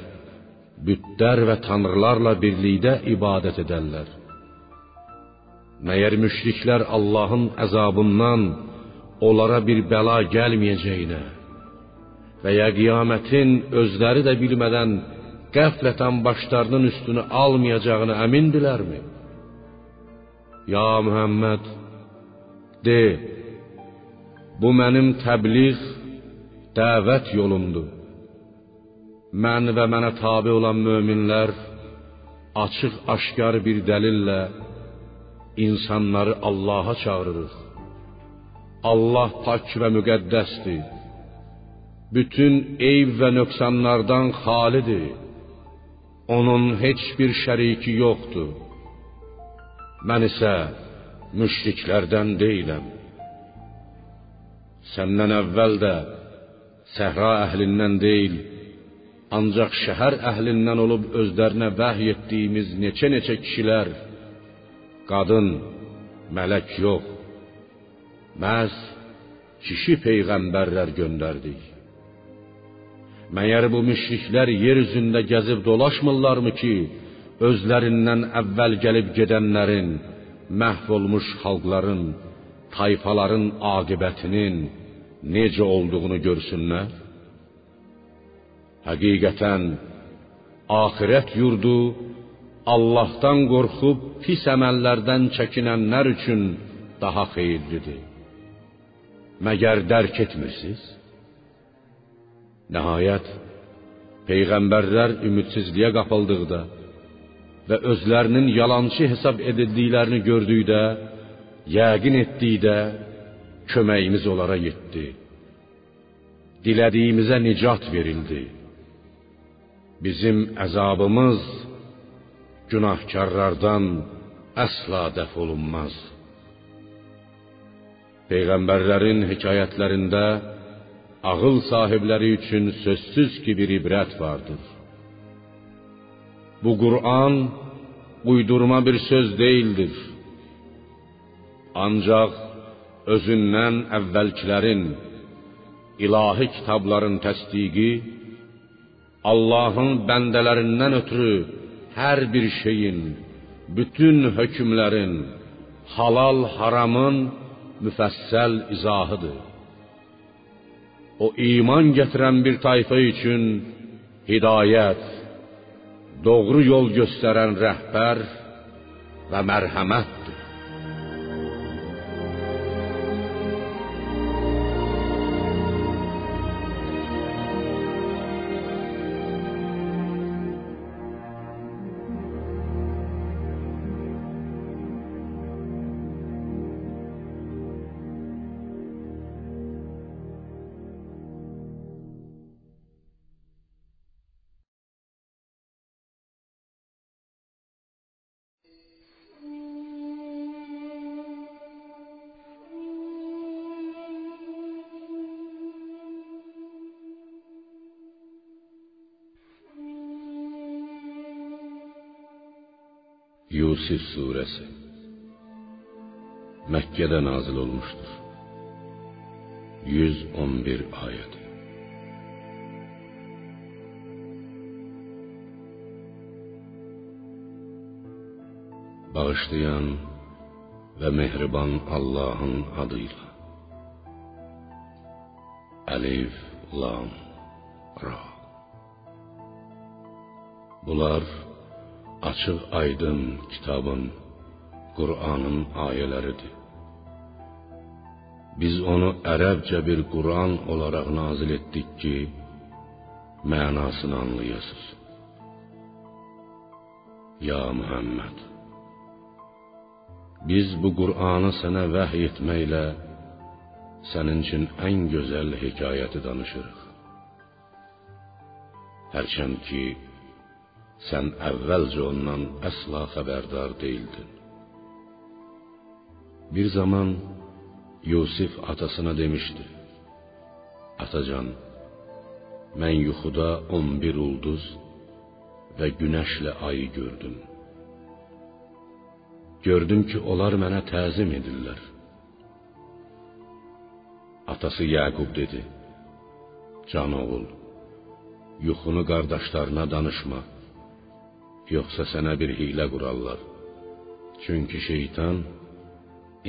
bütlər və tanrılarla birlikdə ibadət edərlər. Məyər müşriklər Allahın əzabından onlara bir bəla gəlməyəcəyinə və ya qiyamətin özləri də bilmədən qəflətən başlarının üstünü almayacağını əmindilərmi? Ya Muhammed de, bu mənim təbliğ, dəvət yolumdur. Mən və mənə tabe olan möminlər açıq-aşkar bir dəlillə insanları Allaha çağırırıq. Allah pak və müqəddəsdir. Bütün eyb və nöqsanlardan xalidir. Onun heç bir şəriki yoxdur. Mən isə müşriklərdən deyiləm. Səndən əvvəl də səhra əhlindən deyil, ancaq şəhər əhlindən olub özlərinə vəhy etdiyimiz neçə-neçə kişilər qadın, mələk yox. Məhz kişi peyğəmbərlər göndərdik. Məyər bu müşriklər yer üzündə gəzib dolaşmırlarmı ki, özlərindən əvvəl gəlib gedənlərin, məhv olmuş xalqların, tayfaların aqibətinin necə olduğunu görsünlər? Həqiqətən axirət yurdu Allahdan qorxub pis əməllərdən çəkinənlər üçün daha xeyirlidir. Məgər dərk etmirsiniz? Nəhayət peyğəmbərlər ümidsizliyə qapıldıqda və özlərinin yalançı hesab edildiklərini gördükdə, yəqin etdikdə köməyimiz onlara yetdi. Dilədiyimizə nicat verildi. Bizim əzabımız günahkarlardan əsla dəf olunmaz. Peyğəmbərlərin hekayətlərində ağıl sahibləri üçün sözsüz ki bir ibrət vardır. Bu Qur'an uydurma bir söz değildir. Ancaq özündən əvvəlkilərin ilahi kitabların təsdiqi Allahın bəndələrindən ötürü hər bir şeyin, bütün hökmlərin, halal, haramın müfəssəl izahıdır. O iman gətirən bir tayfa üçün hidayət, doğru yol göstərən rəhbər və mərhəmətdir. Yusif surəsi Məkkədə nazil olmuşdur. 111 ayət. Bağışlayan və mehriban Allahın adıyla. Əlif, Lam, Ra. Bunlar açıq aydın kitabın, Qur'anın ayələridir. Biz onu ərəbcə bir Qur'an olaraq nazil etdik ki, mənasını anlayasınız. Ya Muhammed, biz bu Qur'anı sənə vəhy etməklə sənin üçün ən gözəl hekayəti danışırıq. Hərçənd ki, sən əvvəlcə ondan əsla xəbərdar deyildin. Bir zaman Yusif atasına demişdi: Atacan, mən yuxuda 11 ulduz və günəşlə ayı gördüm. Gördüm ki, onlar mənə təzim edirlər. Atası Yaqub dedi: Can oğul, yuxunu qardaşlarına danışma yoxsa sənə bir hiylə qurarlar. Çünki şeytan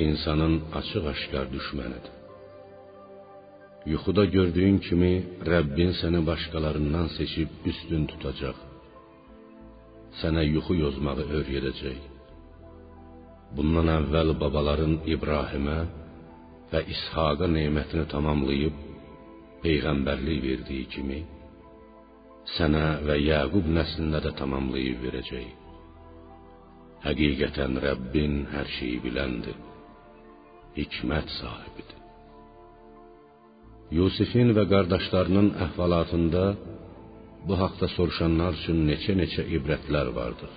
insanın açıq-aşkar düşmənidir. Yuxuda gördüyün kimi Rəbbin səni başqalarından seçib üstün tutacaq. Sənə yuxu yozmağı öyrədəcək. Bundan əvvəl babaların İbrahimə və İshaqa nemətini tamamlayıb peyğəmbərlik verdiyi kimi sənə və Yaqub nəslinə də tamamlayıb verəcək. Həqiqətən Rəbbin hər şeyi biləndir. Hikmət sahibidir. Yusifin və qardaşlarının əhvalatında bu haqda soruşanlar üçün neçə-neçə ibrətlər vardır.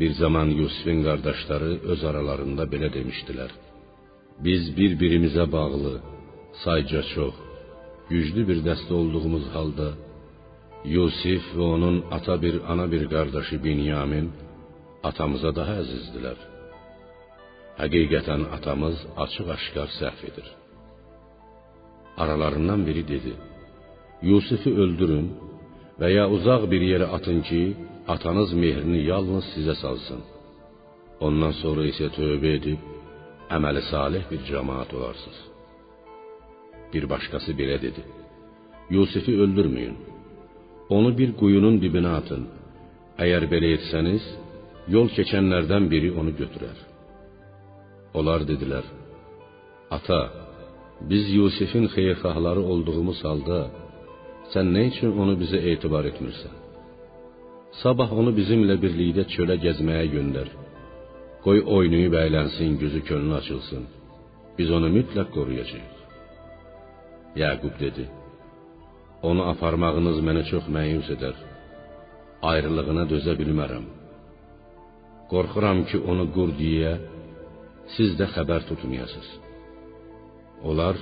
Bir zaman Yusifin qardaşları öz aralarında belə demişdilər: Biz bir-birimizə bağlı, sayca çox, güclü bir dəstə olduğumuz halda Yusif və onun ata bir, ana bir qardaşı Binyamin atamıza daha əzizdilər. Həqiqətən atamız açıq-aşkar səhv edir. Aralarından biri dedi: Yusifi öldürün və ya uzaq bir yerə atın ki, atanız mehrini yalnız sizə salsın. Ondan sonra isə tövbə edib əməli salih bir cemaat olarsınız. Bir başqası belə dedi: Yusifi öldürməyin. Onu bir quyunun dibinə atın. Əgər belə etsəniz, yol keçənlərdən biri onu götürər. Onlar dedilər: Ata, biz Yusifin xeyirxahları olduğumuz halda sən nə üçün onu bizə etibar etmirsən? Sabah onu bizimlə birlikdə çölə gəzməyə göndər. Qoy oynayıb əylənsin, gözü könlü açılsın. Biz onu mütləq qoruyacağıq. Yaqub dedi: Onu aparmağınız məni çox məyus edər. Ayrılığına dözə bilmərəm. Qorxuram ki, onu qurdiyə siz də xəbər tutmayasınız. Onlar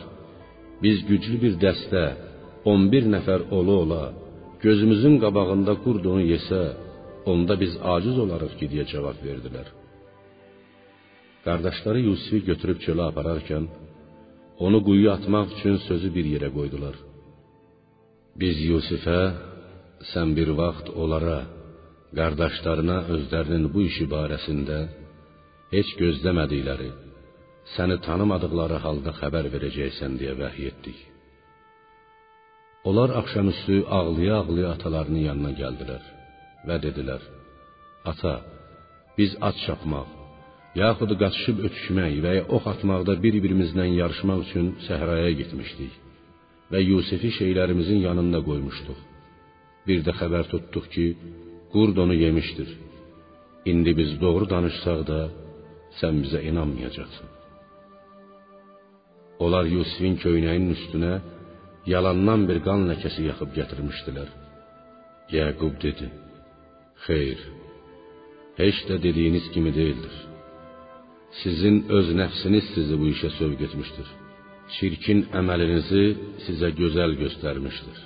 biz güclü bir dəstə 11 nəfər ola ola gözümüzün qabağında qurd onu yesə, onda biz aciz olarıq ki, deyə cavab verdilər. Qardaşları Yusifi götürüb çölə apararkən onu quyuya atmaq üçün sözü bir yerə qoydular. Biz Yusifə sən bir vaxt onlara, qardaşlarına özlərinin bu işi barəsində heç gözləmədikləri, səni tanımadıqları halda xəbər verəcəksən deyə vəhy etdik. Onlar axşamüstü ağlaya-ağlaya atalarının yanına gəldilər və dedilər: Ata, biz at çapmaq, yaxud qaçışıb ötüşmək və ya ox atmaqda bir-birimizlə yarışmaq üçün səhraya getmişdik və Yusifi şeylərimizin yanında qoymuşduq. Bir də xəbər tutduq ki, qurd onu yemişdir. İndi biz doğru danışsaq da sən bizə inanmayacaqsan. Onlar Yusifin köynəyinin üstünə yalandan bir qan ləkəsi yaxıb gətirmişdilər. Yaqub dedi: "Xeyr, heç də dediyiniz kimi deyildir. Sizin öz nəfsiniz sizi bu işə sövq etmişdir. Çirkin əməlinizi sizə gözəl göstərmişdir.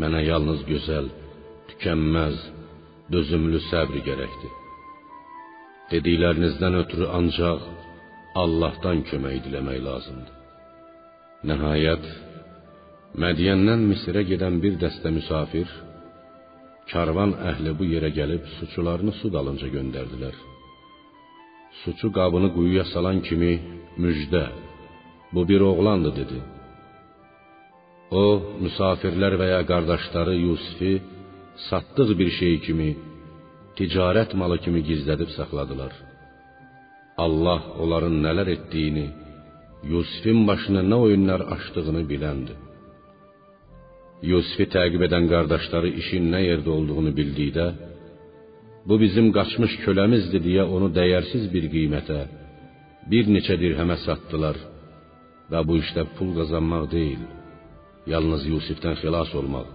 Mənə yalnız gözəl, tükənməz, dözümlü səbr gərəkdir. Dediklərinizdən ötürü ancaq Allahdan kömək diləmək lazımdır. Nəhayət Mədiyəndən Misrə gedən bir dəstə müsafir karvan əhli bu yerə gəlib suçularını su dalınca göndərdilər. Suçu qabını quyuya salan kimi müjdə, bu bir oğlandı dedi. O, müsafirlər və ya qardaşları Yusifi satdıq bir şey kimi, ticarət malı kimi gizlədib saxladılar. Allah onların nələr etdiyini, Yusifin başına nə oyunlar açdığını biləndir. Yusifi təqib edən qardaşları işin nə yerdə olduğunu bildikdə, bu bizim qaçmış köləmizdir deyə onu dəyərsiz bir qiymətə, bir neçə dirhəmə satdılar və bu işdə pul qazanmaq deyil, yalnız Yusifdən xilas olmaq,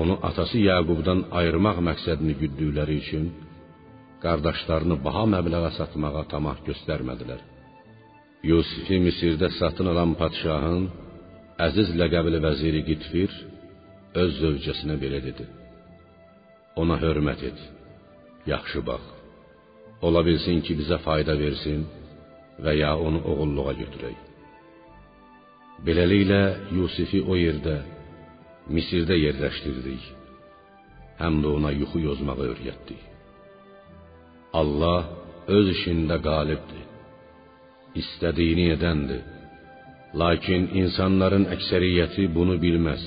onu atası Yaqubdan ayırmaq məqsədini güddükləri üçün qardaşlarını baha məbləğə satmağa tamah göstərmədilər. Yusifi Misirdə satın alan padşahın əziz ləqəbli vəziri Qitfir öz zövcəsinə belə dedi: Ona hörmət et. Yaxşı bax. Ola bilsin ki, bizə fayda versin və ya onu oğulluğa götürək. Beləliklə Yusifi o yerdə Misirdə yerləşdirdik. Həm də ona yuxu yozmağı öyrətdik. Allah öz işində qalibdir. İstədiyini edəndir. Lakin insanların əksəriyyəti bunu bilməz.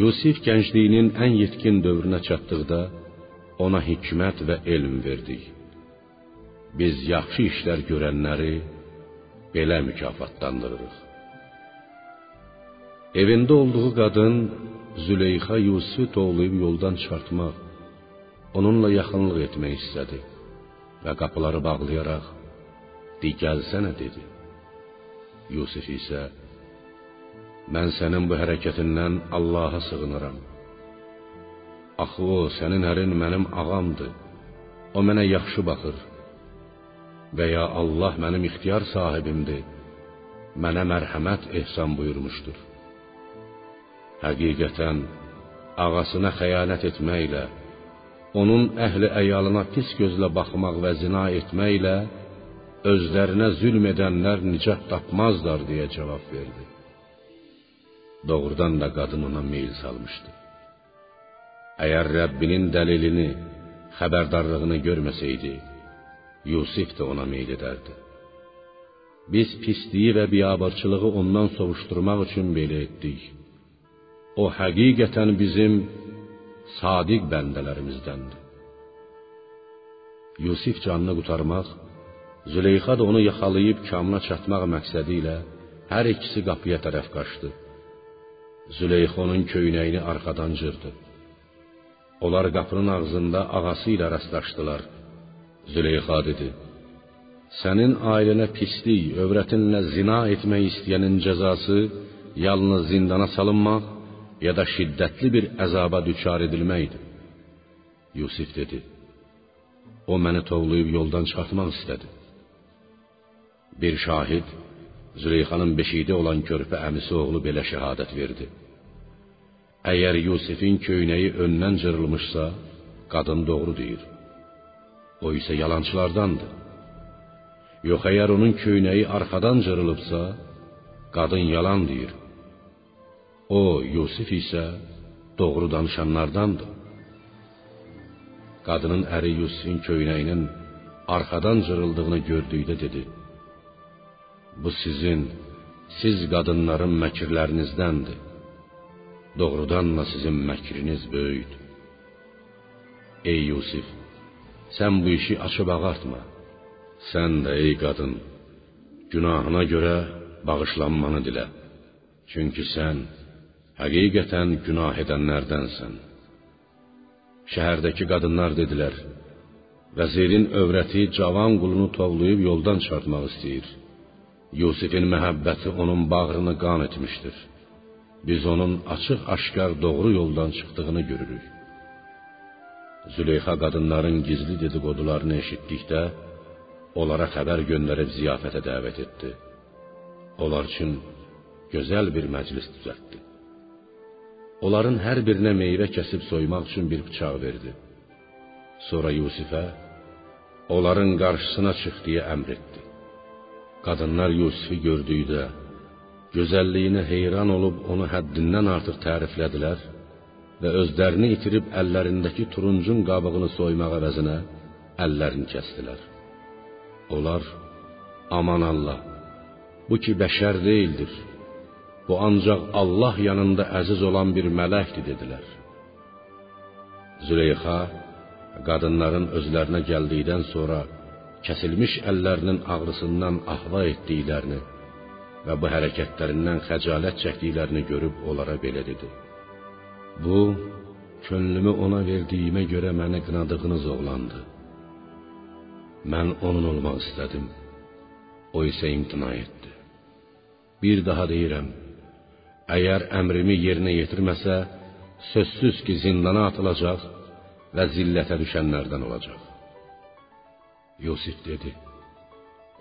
Yusif gəncliyinin ən yetkin dövrünə çatdıqda ona hikmət və elm verdik. Biz yaxşı işlər görənləri belə mükafatlandırırıq. Evində olduğu qadın Züleyxa Yusifi toğlayıb yoldan çıxartmaq, onunla yaxınlıq etmək istədi və qapıları bağlayaraq "Di gəlsənə" dedi. Yusif isə Mən sənin bu hərəkətindən Allaha sığınıram. Axı o sənin ərin mənim ağamdır. O mənə yaxşı baxır. Və ya Allah mənim ixtiyar sahibimdir. Mənə mərhəmət ehsan buyurmuşdur. Həqiqətən ağasına xəyanət etməklə, onun əhli əyalına pis gözlə baxmaq və zina etməklə özlərinə zülm edənlər nicat tapmazlar deyə cavab verdi. Doğrudan da qadın ona meyl salmışdı. Əgər Rəbbinin dəlilini, xəbərdarlığını görməsəydi, Yusif də ona meyl edərdi. Biz pisliyi və biabırçılığı ondan sovuşturmaq üçün belə etdik. O həqiqətən bizim sadiq bəndələrimizdəndir. Yusif canını qurtarmaq Züleyxa da onu yaxalayıb kamına çatmaq məqsədi ilə hər ikisi qapıya tərəf qaçdı. Züleyxa onun köynəyini arxadan cırdı. Onlar qapının ağzında ağası ilə rastlaşdılar. Züleyxa dedi: Sənin ailənə pislik, övrətinlə zina etmək istəyənin cəzası yalnız zindana salınmaq ya da şiddətli bir əzaba düçar edilməkdir. Yusif dedi: O məni tovlayıb yoldan çıxartmaq istədi. Bir şahid Züleyxanın beşiğində olan körpə əmisi oğlu belə şəhadət verdi. Əgər Yusifin köynəyi öndən cırılmışsa, qadın doğru deyir. O isə yalançılardandır. Yox əgər onun köynəyi arxadan cırılıbsa, qadın yalan deyir. O, Yusif isə doğru danışanlardandır. Qadının əri Yusifin köynəyinin arxadan cırıldığını gördükdə dedi: Bu sizin, siz qadınların məkirlərinizdəndir. Doğrudan da sizin məkriniz böyükdür. Ey Yusif, sən bu işi açıb ağartma. Sən də ey qadın, günahına görə bağışlanmanı dilə. Çünki sən həqiqətən günah edənlərdənsən. Şəhərdəki qadınlar dedilər: Vəzirin övrəti cavan qulunu tovlayıb yoldan çıxartmaq istəyir. Yusifin məhəbbəti onun bağrını qan etmişdir. Biz onun açıq-aşkar doğru yoldan çıxdığını görürük. Züleyxa qadınların gizli dediqodularını eşitdikdə onlara xəbər göndərib ziyafətə dəvət etdi. Onlar üçün gözəl bir məclis düzəltdi. Onların hər birinə meyvə kəsib soymaq üçün bir bıçaq verdi. Sonra Yusifə onların qarşısına çıx deyə əmr etdi. Qadınlar Yusifi gördükdə gözəlliyinə heyran olub onu həddindən artıq təriflədilər və özlərini itirib əllərindəki turuncun qabığını soymaq əvəzinə əllərini kəsdilər. Onlar aman Allah bu ki bəşər deyildir. Bu ancaq Allah yanında əziz olan bir mələkdir dedilər. Züleyxa qadınların özlərinə gəldikdən sonra kəsilmiş əllərinin ağrısından ahva etdiklərini və bu hərəkətlərindən xəcalət çəkdiklərini görüb onlara belə dedi: Bu könlümü ona verdiyimə görə məni qınadığınız oğlandı. Mən onun olmaq istədim. O isə imtina etdi. Bir daha deyirəm, əgər əmrimi yerinə yetirməsə, sözsüz ki, zindana atılacaq və zillətə düşənlərdən olacaq. Yusif dedi: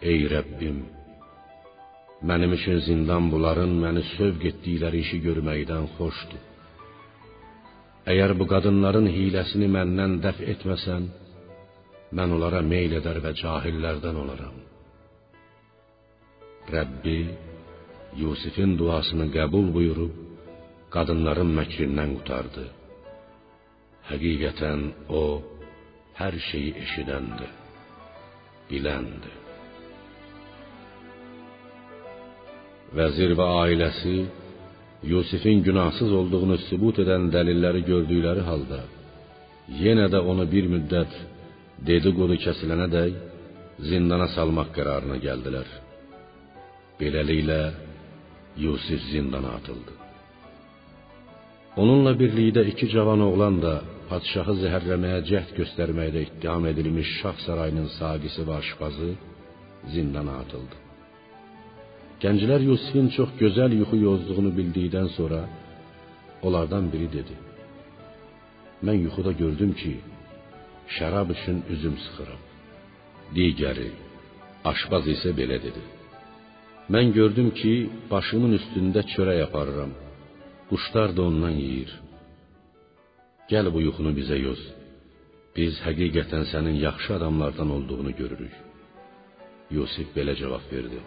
Ey Rəbbim, mənim üçün zindan bunların məni sövq etdikləri işi görməkdən xoşdur. Əgər bu qadınların hiləsini məndən dəf etməsən, mən onlara meyl edər və cahillərdən olaram. Rəbbi Yusifin duasını qəbul buyurub qadınların məkrindən qurtardı. Həqiqətən o hər şeyi eşidəndir, biləndir. Vəzir və ailəsi Yusifin günahsız olduğunu sübut edən dəlilləri gördükləri halda yenə də onu bir müddət dedikodu kəsilənədək zindana salmaq qərarına gəldilər. Beləliklə Yusif zindana atıldı. Onunla birlikdə iki cavan oğlan da padşahı zəhərləməyə cəhd göstərməkdə ittiham edilmiş şah sarayının saqisi və aşpazı zindana atıldı. Gənclər Yusifin çox gözəl yuxu yozduğunu bildikdən sonra onlardan biri dedi: Mən yuxuda gördüm ki, şərab üçün üzüm sıxıram. Digəri, aşpaz isə belə dedi: Mən gördüm ki, başımın üstündə çörək aparıram. Quşlar da ondan yeyir. Gəl bu yuxunu bizə yoz. Biz həqiqətən sənin yaxşı adamlardan olduğunu görürük. Yusif belə cavab verdi: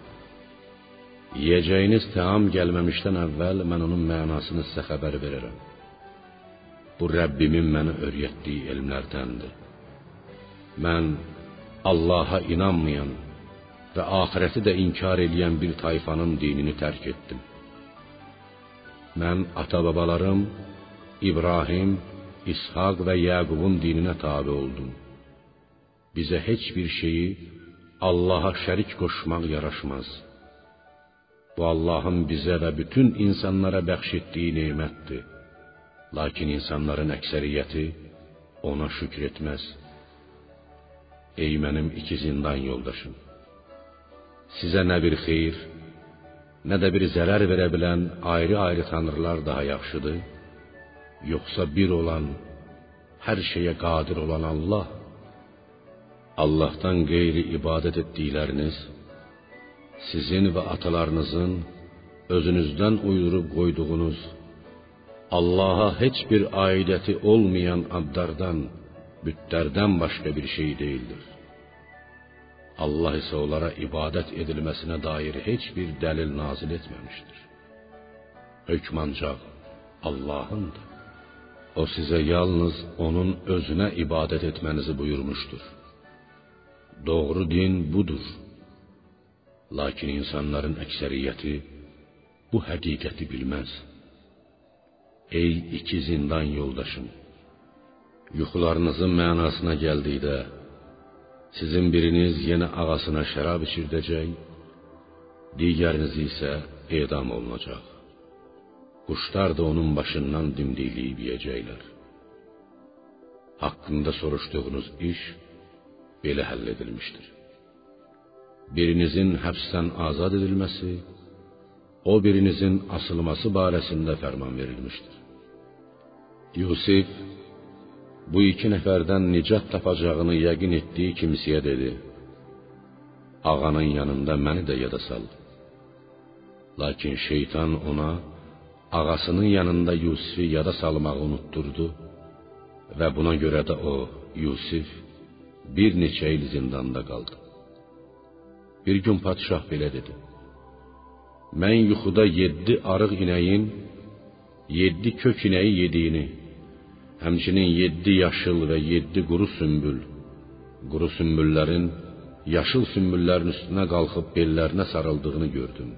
Yeyəcəyiniz təam gəlməmişdən əvvəl mən onun mənasını sizə xəbər verərəm. Bu Rəbbimin mənə öyrətdiyi elmlərdəndir. Mən Allaha inanmayan və axirəti də inkar edən bir tayfanın dinini tərk etdim. Mən ata-babalarım İbrahim, İshaq və Yaqubun dininə tabe oldum. Bizə heç bir şeyi Allaha şərik qoşmaq yaraşmaz. Bu Allahın bizə və bütün insanlara bəxş etdiyi nemətdir. Lakin insanların əksəriyyəti ona şükr etməz. Ey mənim iki zindan yoldaşım, sizə nə bir xeyir, nə də bir zərər verə bilən ayrı-ayrı tanrılar daha yaxşıdır, yoxsa bir olan, hər şeyə qadir olan Allah? Allahdan qeyri ibadət etdikləriniz sizin və atalarınızın özünüzdən uydurub qoyduğunuz Allaha heç bir aidəti olmayan adlardan, bütlərdən başqa bir şey deyildir. Allah isə onlara ibadət edilməsinə dair heç bir dəlil nazil etməmişdir. hökm ancaq Allahındır. O sizə yalnız onun özünə ibadət etmənizi buyurmuşdur. Doğru din budur. Lakin insanların əksəriyyəti bu həqiqəti bilməz. Ey iki zindan yoldaşım, yuxularınızın mənasına gəldikdə sizin biriniz yenə ağasına şərab içirdəcək, digəriniz isə edam olunacaq. Quşlar da onun başından dimdikləyib yeyəcəklər. Haqqında soruşduğunuz iş belə həll edilmişdir. Birinizin həbsdən azad edilməsi, o birinizin asılması barəsində fərman verilmişdir. Yusif bu iki nəfərdən nicat tapacağını yəqin etdiyi kimsəyə dedi: Ağanın yanında məni də yada sal. Lakin şeytan ona ağasının yanında Yusifi yada salmağı unutturdu və buna görə də o Yusif bir neçə il zindanda qaldı. Bir gün padşah belə dedi: Mən yuxuda 7 arıq inəyin 7 kök inəyi yediyini, həmçinin 7 yaşıl və 7 quru sümbül, quru sümbüllərin yaşıl sümbüllərin üstünə qalxıb bellərinə sarıldığını gördüm.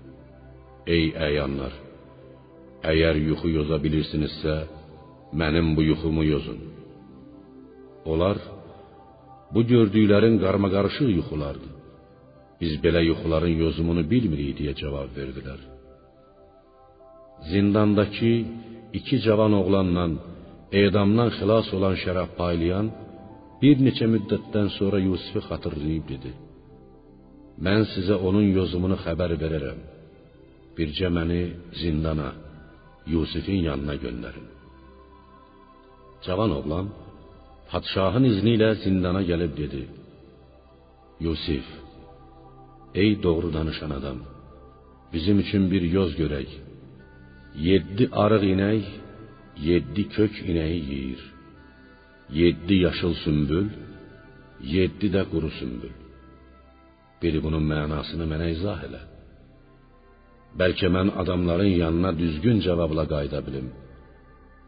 Ey əyanlar, əgər yuxu yoza bilirsinizsə, mənim bu yuxumu yozun. Onlar bu gördüklərin qarmaqarışıq yuxulardır. Biz belə yuxuların yozumunu bilmirik deyə cavab verdilər. Zindandakı iki cavan oğlanla edamdan xilas olan şərab paylayan bir neçə müddətdən sonra Yusifi xatırlayıb dedi: Mən sizə onun yozumunu xəbər verərəm. Bircə məni zindana, Yusifin yanına göndərin. Cavan oğlan padşahın izni ilə zindana gəlib dedi: Yusif, ey doğru danışan adam, bizim üçün bir yoz görək. Yeddi arıq inək, yeddi kök inəyi yeyir. Yeddi yaşıl sümbül, yeddi də quru sümbül. Bir bunun mənasını mənə izah elə. Bəlkə mən adamların yanına düzgün cavabla qayıda bilim.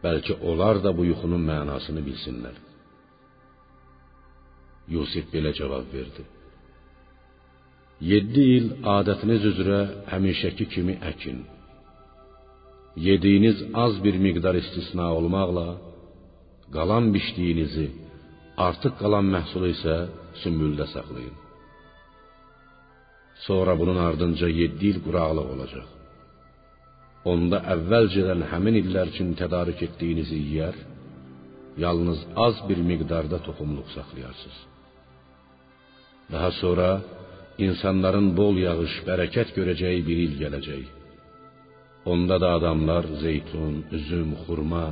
Bəlkə onlar da bu yuxunun mənasını bilsinlər. Yusif belə cavab verdi: Yeddi il adətiniz üzrə həmişəki kimi əkin. Yediyiniz az bir miqdar istisna olmaqla, qalan biçdiyinizi, artıq qalan məhsulu isə sümbüldə saxlayın. Sonra bunun ardınca yeddi il quraqlıq olacaq. Onda əvvəlcədən həmin illər üçün tədarük etdiyinizi yeyər, yalnız az bir miqdarda toxumluq saxlayarsınız. Daha sonra insanların bol yağış, bərəkət görəcəyi bir il gələcək. Onda da adamlar zeytun, üzüm, xurma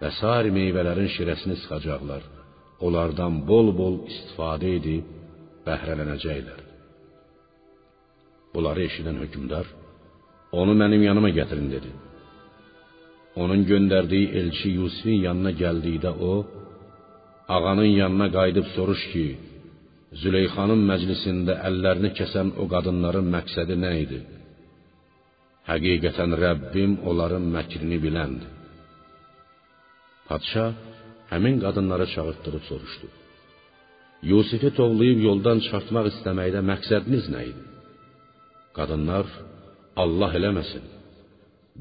və sair meyvələrin şirəsini sıxacaqlar. Onlardan bol-bol istifadə edib bəhrələnəcəklər. Bunları eşidən hökmdar onu mənim yanıma gətirin dedi. Onun göndərdiyi elçi Yusifin yanına gəldikdə o ağanın yanına qayıdıb soruş ki, Züleyxanın məclisində əllərini kəsən o qadınların məqsədi nə idi? Həqiqətən Rəbbim onların məkrini biləndir. Padşah həmin qadınları çağırtdırıb soruşdu. Yusifi tovlayıb yoldan çıxartmaq istəməkdə məqsədiniz nə idi? Qadınlar Allah eləməsin.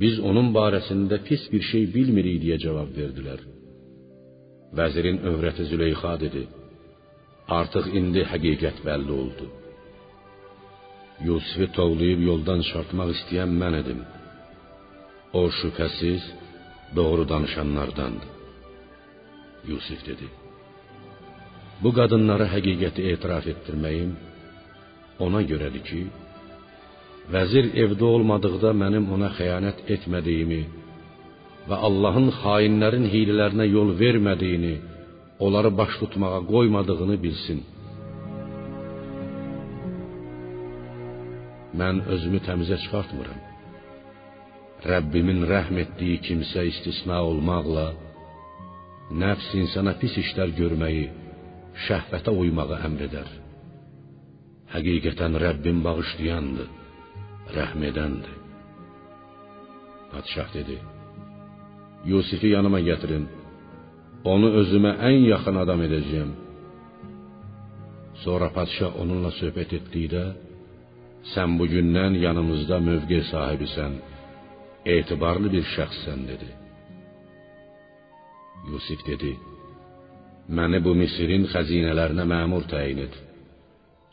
Biz onun barəsində pis bir şey bilmirik deyə cavab verdilər. Vəzirin övrəti Züleyxa dedi: Artıq indi həqiqət bəlli oldu. Yusifi tovlayıb yoldan çıxartmaq istəyən mən idim. O şübhəsiz doğru danışanlardandır. Yusif dedi: Bu qadınlara həqiqəti etiraf etdirməyim ona görədir ki, vəzir evdə olmadıqda mənim ona xəyanət etmədiyimi və Allahın xainlərin hiylələrinə yol vermədiyini onları baş tutmağa qoymadığını bilsin. Mən özümü təmizə çıxartmıram. Rəbbimin rəhm etdiyi kimsə istisna olmaqla nəfs insana pis işlər görməyi, şəhvətə uymağı əmr edər. Həqiqətən Rəbbim bağışlayandır, rəhm edəndir. Padşah dedi: Yusifi yanıma gətirin. Onu özümə ən yaxın adam edəcəyəm. Sonra padşah onunla söhbət etdikdə sən bu gündən yanımızda mövqe sahibisən, etibarlı bir şəxssən dedi. Yusif dedi: Məni bu Misirin xəzinələrinə məmur təyin et.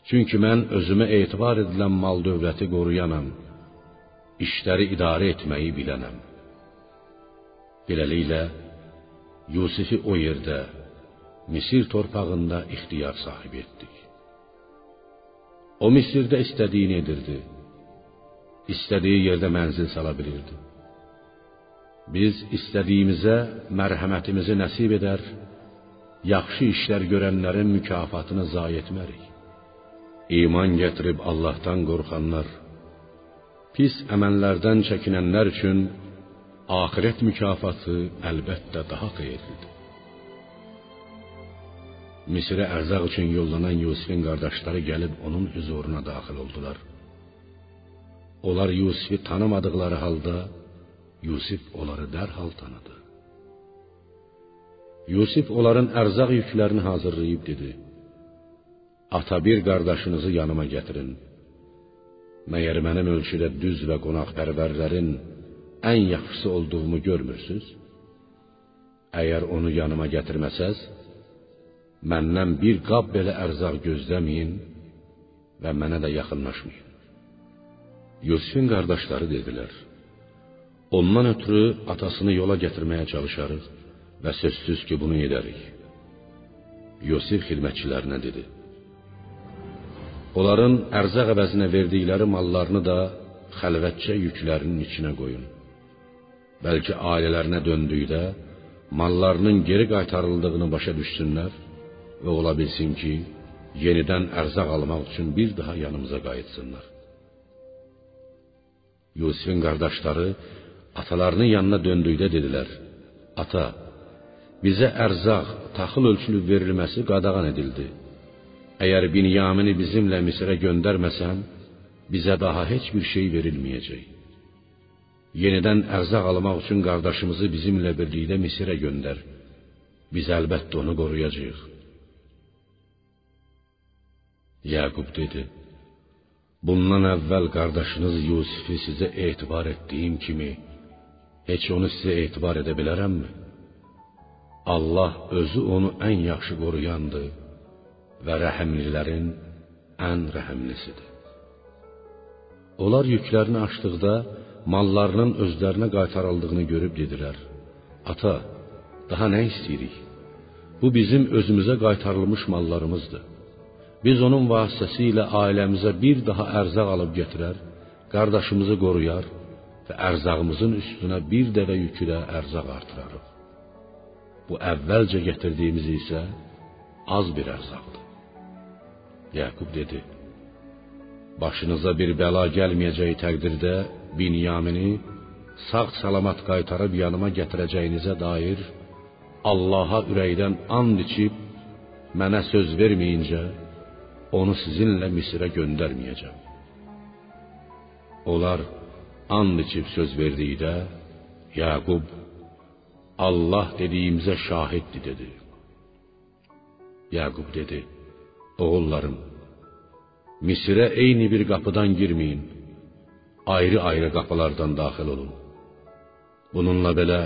Çünki mən özümə etibar edilən mal-dövləti qoruyanam. İşləri idarə etməyi bilənəm. Beləliklə Yusifi o yerdə Misir torpağında ixtiyar sahibi etdik. O Misirdə istədiyini edirdi. İstədiyi yerdə mənzil sala bilirdi. Biz istədiyimizə mərhəmətimizi nəsib edər, yaxşı işlər görənlərin mükafatını zayi etmərik. İman gətirib Allahdan qorxanlar, pis əməllərdən çəkinənlər üçün axirət mükafatı əlbəttə daha xeyirlidir. Misirə ərzaq üçün yollanan Yusifin qardaşları gəlib onun huzuruna daxil oldular. Onlar Yusifi tanımadıkları halda Yusif onları dərhal tanıdı. Yusif onların ərzaq yüklərini hazırlayıb dedi: Ata bir qardaşınızı yanıma gətirin. Məyər mənim ölçüdə düz və qonaqpərvərlərin ən yaxşısı olduğumu görmürsüz? Əgər onu yanıma gətirməsəz, məndən bir qab belə ərzaq gözləməyin və mənə də yaxınlaşmayın. Yusifin qardaşları dedilər: Ondan ötürü atasını yola gətirməyə çalışarıq və sözsüz ki, bunu edərik. Yusif xidmətçilərinə dedi: Onların ərzaq əvəzinə verdikləri mallarını da xəlvətcə yüklərinin içinə qoyun. Bəlkə ailələrinə döndükdə mallarının geri qaytarıldığını başa düşsünlər və ola bilsin ki, yenidən ərzaq almaq üçün bir daha yanımıza qayıtsınlar. Yusifin qardaşları atalarının yanına döndükdə dedilər: "Ata, bizə ərzaq, taxıl ölçülüb verilməsi qadağan edildi. Əgər Binyamini bizimlə Misrə göndərməsən, bizə daha heç bir şey verilməyəcək." Yenidən ərzaq almaq üçün qardaşımızı bizimlə birlikdə Misirə göndər. Biz əlbəttə onu qoruyacağıq. Yaqub dedi: Bundan əvvəl qardaşınız Yusifi sizə etibar etdiyim kimi heç onu sizə etibar edə bilərəmmi? Allah özü onu ən yaxşı qoruyandır və rəhimlilərin ən rəhimlisidir. Onlar yüklərini açdıqda mallarının özlərinə qaytarıldığını görüb dedilər: "Ata, daha nə istəyirik? Bu bizim özümüzə qaytarılmış mallarımızdır. Biz onun vasitəsilə ailəmizə bir daha ərzaq alıb gətirər, qardaşımızı qoruyar və ərzağımızın üstünə bir dəvə yükü də ərzaq artırarıq. Bu əvvəlcə gətirdiyimiz isə az bir ərzaqdır." Yaqub dedi: "Başınıza bir bəla gəlməyəcəyi təqdirdə Binyamini sağ-salamat qaytarıb yanıma gətirəcəyinizə dair Allaha ürəkdən and içib mənə söz verməyincə onu sizinlə Misirə göndərməyəcəm. Onlar and içib söz verdikdə Yaqub Allah dediyimizə şahiddir dedi. Yaqub dedi: Oğullarım, Misirə eyni bir qapıdan girməyin ayrı-ayrı qapılardan daxil olun. Bununla belə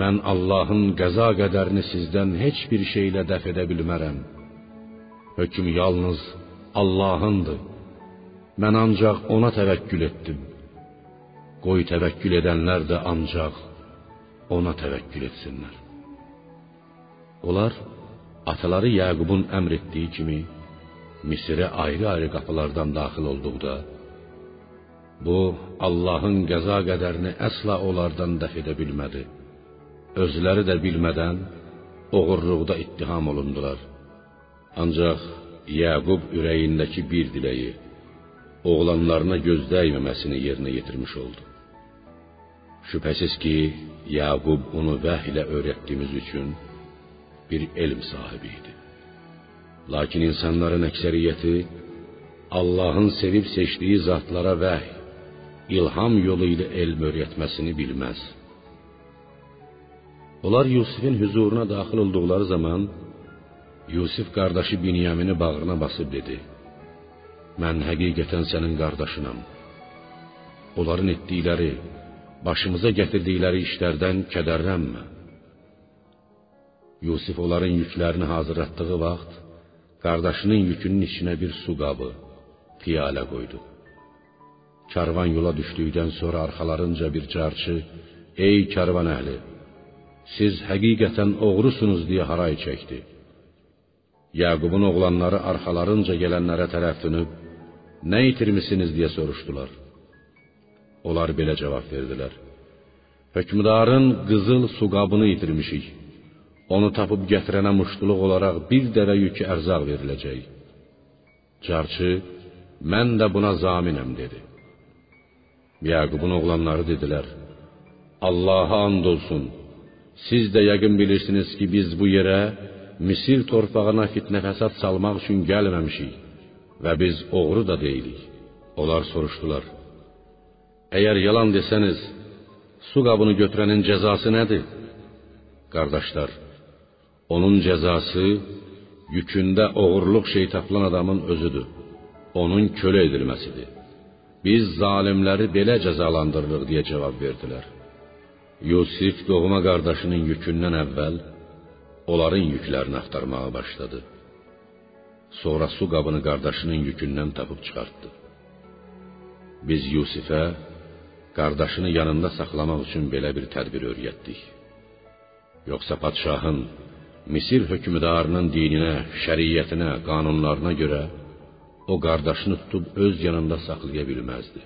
mən Allahın qəza qədərini sizdən heç bir şeylə dəf edə bilmərəm. Hökm yalnız Allahındır. Mən ancaq ona təvəkkül etdim. Qoy təvəkkül edənlər də ancaq ona təvəkkül etsinlər. Onlar ataları Yaqubun əmr etdiyi kimi Misirə ayrı-ayrı qapılardan daxil olduqda Bu Allahın qəza qədərini əsla onlardan dəf edə bilmədi. Özləri də bilmədən oğurluqda ittiham olundular. Ancaq Yaqub ürəyindəki bir diləyi oğlanlarına göz dəyməməsini yerinə yetirmiş oldu. Şübhəsiz ki, Yaqub onu vəhy ilə öyrətdiyimiz üçün bir elm sahibi idi. Lakin insanların əksəriyyəti Allahın sevib seçdiyi zatlara vəhy ilham yolu ilə elm öyrətməsini bilməz. Onlar Yusifin huzuruna daxil olduqları zaman Yusif qardaşı Binyamini bağrına basıb dedi: Mən həqiqətən sənin qardaşınam. Onların etdikləri, başımıza gətirdikləri işlərdən kədərlənmə. Yusif onların yüklərini hazırlatdığı vaxt qardaşının yükünün içinə bir su qabı, piyalə qoydu. Karvan yola düşdükdən sonra arxalarınca bir carçı: "Ey karvan əhli, siz həqiqətən oğrusunuz" deyə haray çəkdi. Yaqubun oğlanları arxalarınca gələnlərə tərəf dönüb: "Nə itirmisiniz?" deyə soruşdular. Onlar belə cavab verdilər: Hökmdarın qızıl su qabını itirmişik. Onu tapıb gətirənə muştuluq olaraq bir dəvə yükü ərzaq veriləcək. Carçı, mən də buna zaminəm dedi. Yaqubun oğlanları dedilər: Allah'a and olsun. Siz də yəqin bilirsiniz ki, biz bu yerə Misir torpağına fitnə fəsad salmaq üçün gəlməmişik və biz oğru da deyilik. Onlar soruşdular: Əgər yalan desəniz, su qabını götürənin cəzası nədir? Qardaşlar, onun cəzası yükündə oğurluq şey tapılan adamın özüdür. Onun kölə edilməsidir. Biz zalimləri belə cəzalandırırıq deyə cavab verdilər. Yusif doğma qardaşının yükündən əvvəl onların yüklərini axtarmağa başladı. Sonra su qabını qardaşının yükündən tapıb çıxartdı. Biz Yusifə qardaşını yanında saxlamaq üçün belə bir tədbir öyrətdik. Yoxsa padşahın, Misir hökmdarının dininə, şəriətinə, qanunlarına görə o qardaşını tutub öz yanında saxlaya bilməzdi.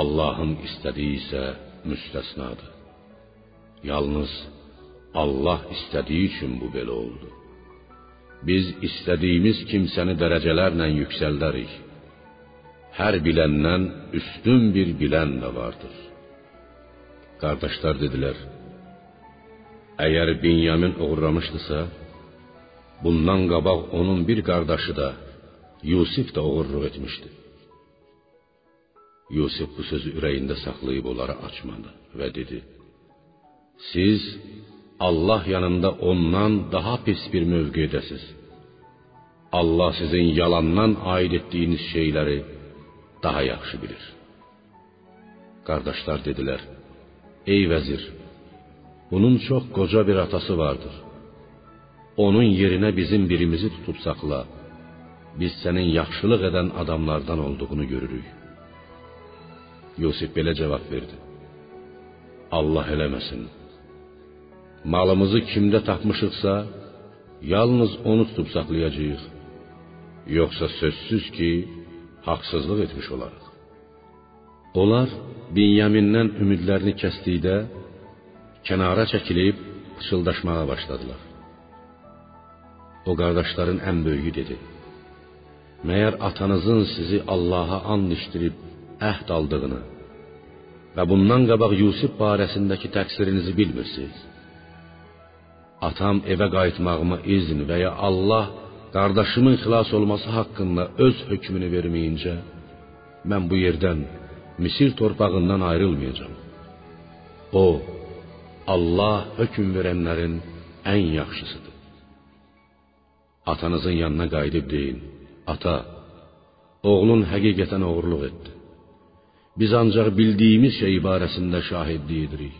Allahın istədiyi isə müstəsnadır. Yalnız Allah istədiyi üçün bu belə oldu. Biz istədiyimiz kimsəni dərəcələrlə yüksəldərik. Hər biləndən üstün bir bilən də vardır. Qardaşlar dedilər: Əgər Binyamin oğurlamışdısa, bundan qabaq onun bir qardaşı da Yusif də oğurluq etmişdi. Yusif bu sözü ürəyində saxlayıb onlara açmadı və dedi: Siz Allah yanında ondan daha pis bir mövqedəsiz. Allah sizin yalandan aid etdiyiniz şeyləri daha yaxşı bilir. Qardaşlar dedilər: Ey vəzir, bunun çox qoca bir atası vardır. Onun yerinə bizim birimizi tutub saxla. Biz sənin yaxşılıq edən adamlardan olduğunu görürük. Yusif belə cavab verdi: Allah eləməsin. Malımızı kimdə tapmışıqsa, yalnız onu tutub saxlayacağıq. Yoxsa sözsüz ki, haqsızlıq etmiş olarıq. Onlar Binyamindən ümidlərini kəsdikdə kənara çəkilib pıçıldaşmağa başladılar. O qardaşların ən böyüyü dedi: Məyər atanızın sizi Allaha and içdirib əhd aldığını və bundan qabaq Yusif barəsindəki təqsirinizi bilmirsiniz? Atam evə qayıtmağıma izin və ya Allah qardaşımın xilas olması haqqında öz hökmünü verməyincə mən bu yerdən Misir torpağından ayrılmayacağam. O Allah hökm verənlərin ən yaxşısıdır. Atanızın yanına qayıdıb deyin: Ata, oğlun həqiqətən oğurluq etdi. Biz ancaq bildiyimiz şey barəsində şahidlik edirik.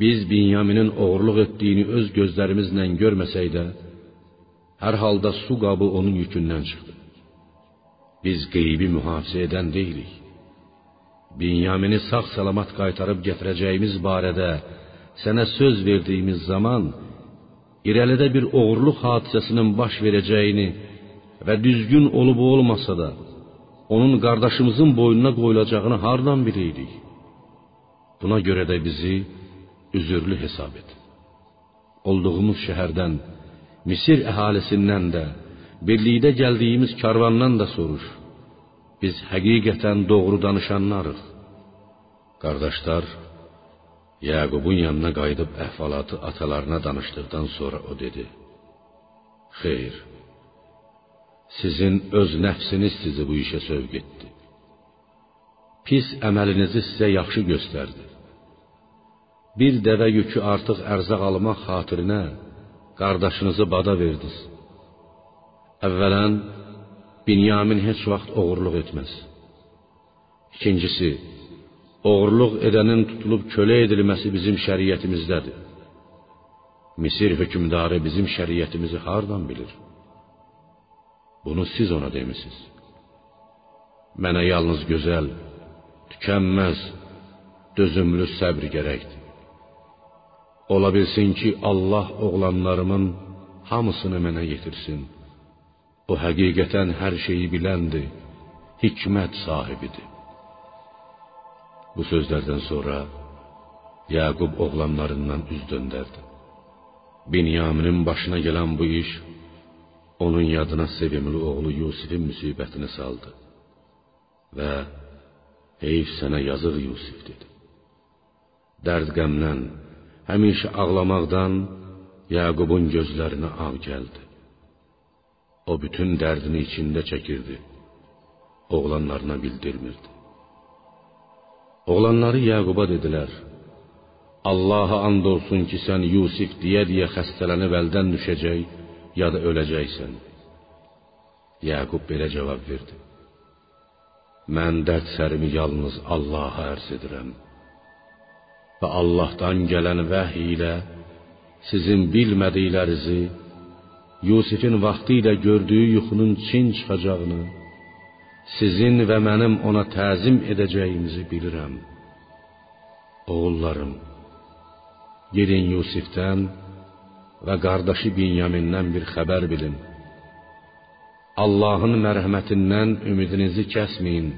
Biz Binyaminin oğurluq etdiyini öz gözlərimizlə görməsək də, hər halda su qabı onun yükündən çıxdı. Biz qeybi mühafizə edən deyilik. Binyamini sağ-salamat qaytarıb gətirəcəyimiz barədə sənə söz verdiyimiz zaman irəlidə bir oğurluq hadisəsinin baş verəcəyini və düzgün olub olmasa da onun qardaşımızın boynuna qoyulacağını hardan biləydik? Buna görə də bizi üzürlü hesab et. Olduğumuz şəhərdən, Misir əhalisindən də, birlikdə gəldiyimiz karvandan da soruş. Biz həqiqətən doğru danışanlarıq. Qardaşlar Yaqubun yanına qayıdıb əhvalatı atalarına danışdıqdan sonra o dedi: Xeyr. Sizin öz nəfsiniz sizi bu işə sövq etdi. pis əməlinizi sizə yaxşı göstərdi. Bir dəvə yükü artıq ərzaq almaq xatirinə qardaşınızı bada verdiniz. Əvvələn Binyamin heç vaxt oğurluq etməz. İkincisi, oğurluq edənin tutulub kölə edilməsi bizim şəriətimizdədir. Misir hökmdarı bizim şəriətimizi hardan bilir? Bunu siz ona demisiniz. Mənə yalnız gözəl, tükənməz, dözümlü səbr gərəkdir. Ola bilsin ki, Allah oğlanlarımın hamısını mənə yetirsin. O həqiqətən hər şeyi biləndir, hikmət sahibidir. Bu sözlərdən sonra Yaqub oğlanlarından üz döndərdi. Binyaminin başına gələn bu iş onun yadına sevimli oğlu Yusifin müsibətini saldı və heyf sənə yazıq Yusif dedi. Dərd qəmdən, həmişə ağlamaqdan Yaqubun gözlərinə ağ gəldi. O bütün dərdini içində çəkirdi. Oğlanlarına bildirmirdi. Oğlanları Yaquba dedilər: Allaha and olsun ki, sən Yusif deyə-deyə xəstələnib əldən düşəcək ya da öləcəksən. Yaqub belə cavab verdi: Mən dərd sərimi yalnız Allaha ərz edirəm. Və Allahdan gələn vəhy ilə sizin bilmədiklərinizi Yusifin vaxtı ilə gördüyü yuxunun çin çıxacağını, sizin və mənim ona təzim edəcəyimizi bilirəm. Oğullarım, gedin Yusifdən və qardaşı Binyamindən bir xəbər bilin. Allahın mərhəmətindən ümidinizi kəsməyin.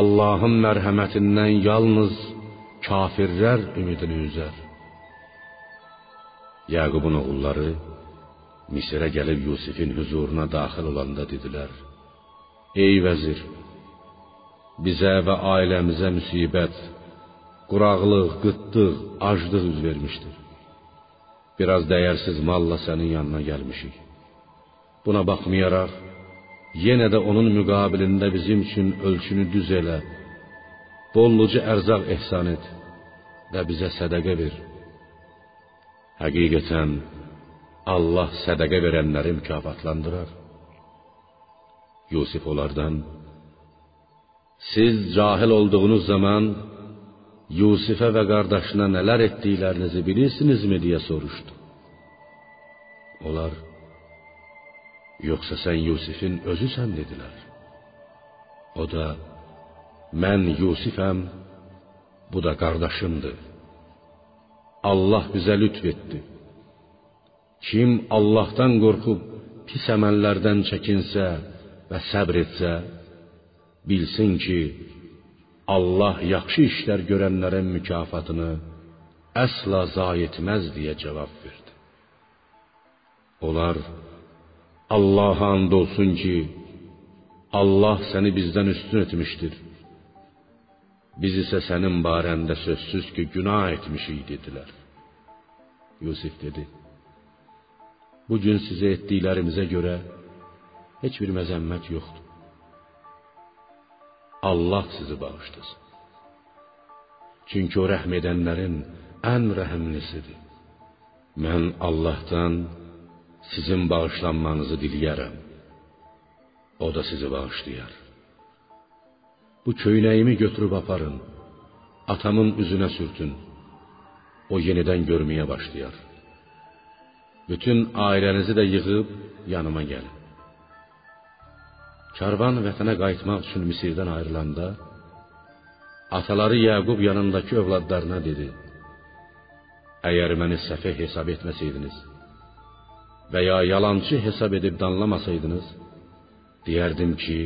Allahın mərhəmətindən yalnız kafirlər ümidini üzər. Yaqubun oğulları Misirə gəlib Yusifin huzuruna daxil olanda dedilər: Ey vəzir, bizə və ailəmizə müsibət, quraqlıq, qıtlıq, aclıq üz vermişdir. Biraz dəyərsiz malla sənin yanına gəlmişik. Buna baxmayaraq, yenə də onun müqabilində bizim üçün ölçünü düz elə, bolluca ərzaq ehsan et və bizə sədaqə ver. Həqiqətən Allah sədaqə verənləri mükafatlandırar. Yusif onlardan Siz cahil olduğunuz zaman Yusifə və qardaşına nələr etdiklərinizi bilirsinizmi deyə soruşdu. Onlar Yoxsa sən Yusifin özüsən dedilər. O da mən Yusifəm, bu da qardaşımdır. Allah bizə lütf etdi. Kim Allahdan qorxub pis əməllərdən çəkinsə və səbr etsə, bilsin ki, Allah yaxşı işlər görənlərin mükafatını əsla zayi etməz deyə cavab verdi. Onlar Allah'a and olsun ki, Allah səni bizdən üstün etmişdir. Biz isə sənin barəndə sözsüz ki, günah etmişik dedilər. Yusif dedi: Bu gün sizə etdiklərimizə görə heç bir məzəmmət yoxdur. Allah sizi bağışlasın. Çünki o rəhm edənlərin ən rəhimlisidir. Mən Allahdan sizin bağışlanmanızı diləyərəm. O da sizi bağışlayar. Bu köynəyimi götürüb aparın. Atamın üzünə sürtün. O yenidən görməyə başlayar. Bütün ailənizi də yığıb yanıma gəlin. Karvan vətənə qayıtmaq üçün Misirdən ayrılanda ataları Yaqub yanındakı övladlarına dedi: Əgər məni səfeh hesab etməsəydiniz və ya yalançı hesab edib danlamasaydınız, deyərdim ki,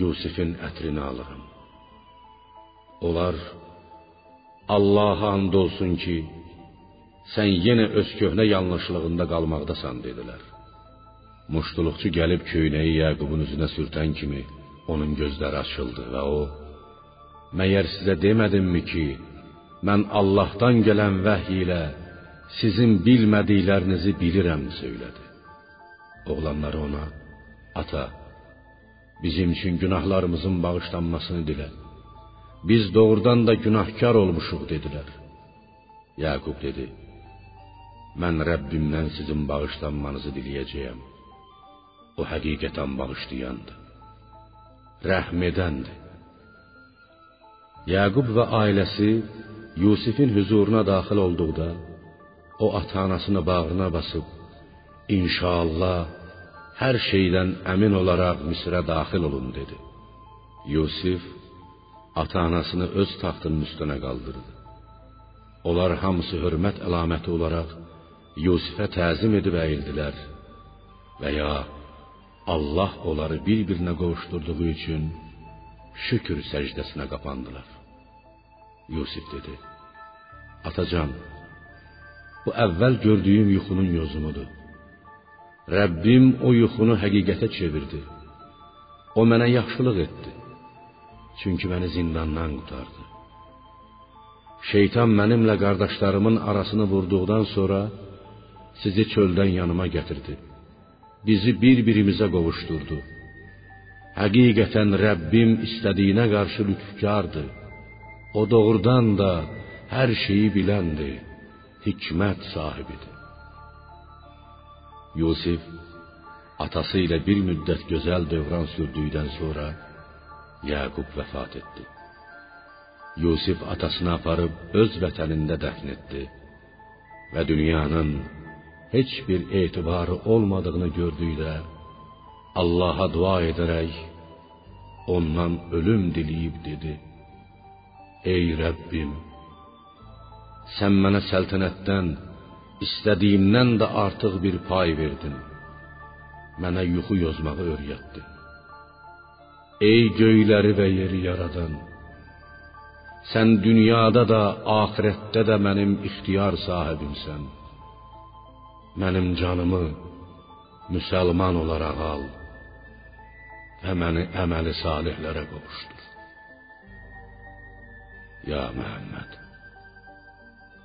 Yusifin ətrini alırım. Onlar Allah'a and olsun ki, sən yenə öz köhnə yanlışlığında qalmaqdasan dedilər. Muştuluqçu gəlib köynəyi Yaqubun üzünə sürtən kimi onun gözləri açıldı və o Məyər sizə demədimmi ki, mən Allahdan gələn vəhy ilə sizin bilmədiklərinizi bilirəm söylədi. Oğlanları ona: "Ata, bizim üçün günahlarımızın bağışlanmasını dilə. Biz doğrudan da günahkar olmuşuq dedilər. Yaqub dedi: Mən Rəbbimdən sizin bağışlanmanızı diləyəcəyəm. O həqiqətən bağışlayandır. Rəhm edəndir. Yaqub və ailəsi Yusifin huzuruna daxil olduqda o ata-anasını bağrına basıb İnşallah hər şeydən əmin olaraq Misrə daxil olun dedi. Yusif ata-anasını öz taxtının üstünə qaldırdı. Onlar hamısı hörmət əlaməti olaraq Yusifə təzim edib əyildilər və Allah onları bir-birinə qovuşturduğu üçün şükür səcdəsinə qapandılar. Yusif dedi: Atacan, bu əvvəl gördüyüm yuxunun yozumudur. Rəbbim o yuxunu həqiqətə çevirdi. O mənə yaxşılıq etdi. Çünki məni zindandan qurtardı. Şeytan mənimlə qardaşlarımın arasını vurduqdan sonra sizi çöldən yanıma gətirdi. Bizi bir-birimizə qovuşdurdu. Həqiqətən Rəbbim istədiyinə qarşı lütfkardır. O doğrudan da hər şeyi biləndir, hikmət sahibidir. Yusif atası ilə bir müddət gözəl dövran sürdükdən sonra Yaqub vəfat etdi. Yusif atasını aparıb öz vətənində dəfn etdi dünyanın heç bir etibarı olmadığını gördükdə Allaha dua edərək ondan ölüm diləyib dedi: Ey Rəbbim, sən mənə səltənətdən istədiyimdən də artıq bir pay verdin. Mənə yuxu yozmağı öyrətdin. Ey göyləri və yeri yaradan, sən dünyada da, axirətdə də mənim ixtiyar sahibimsən. Mənim canımı müsəlman olaraq al və məni əməli salihlərə qovuşdur. Ya Məhəmməd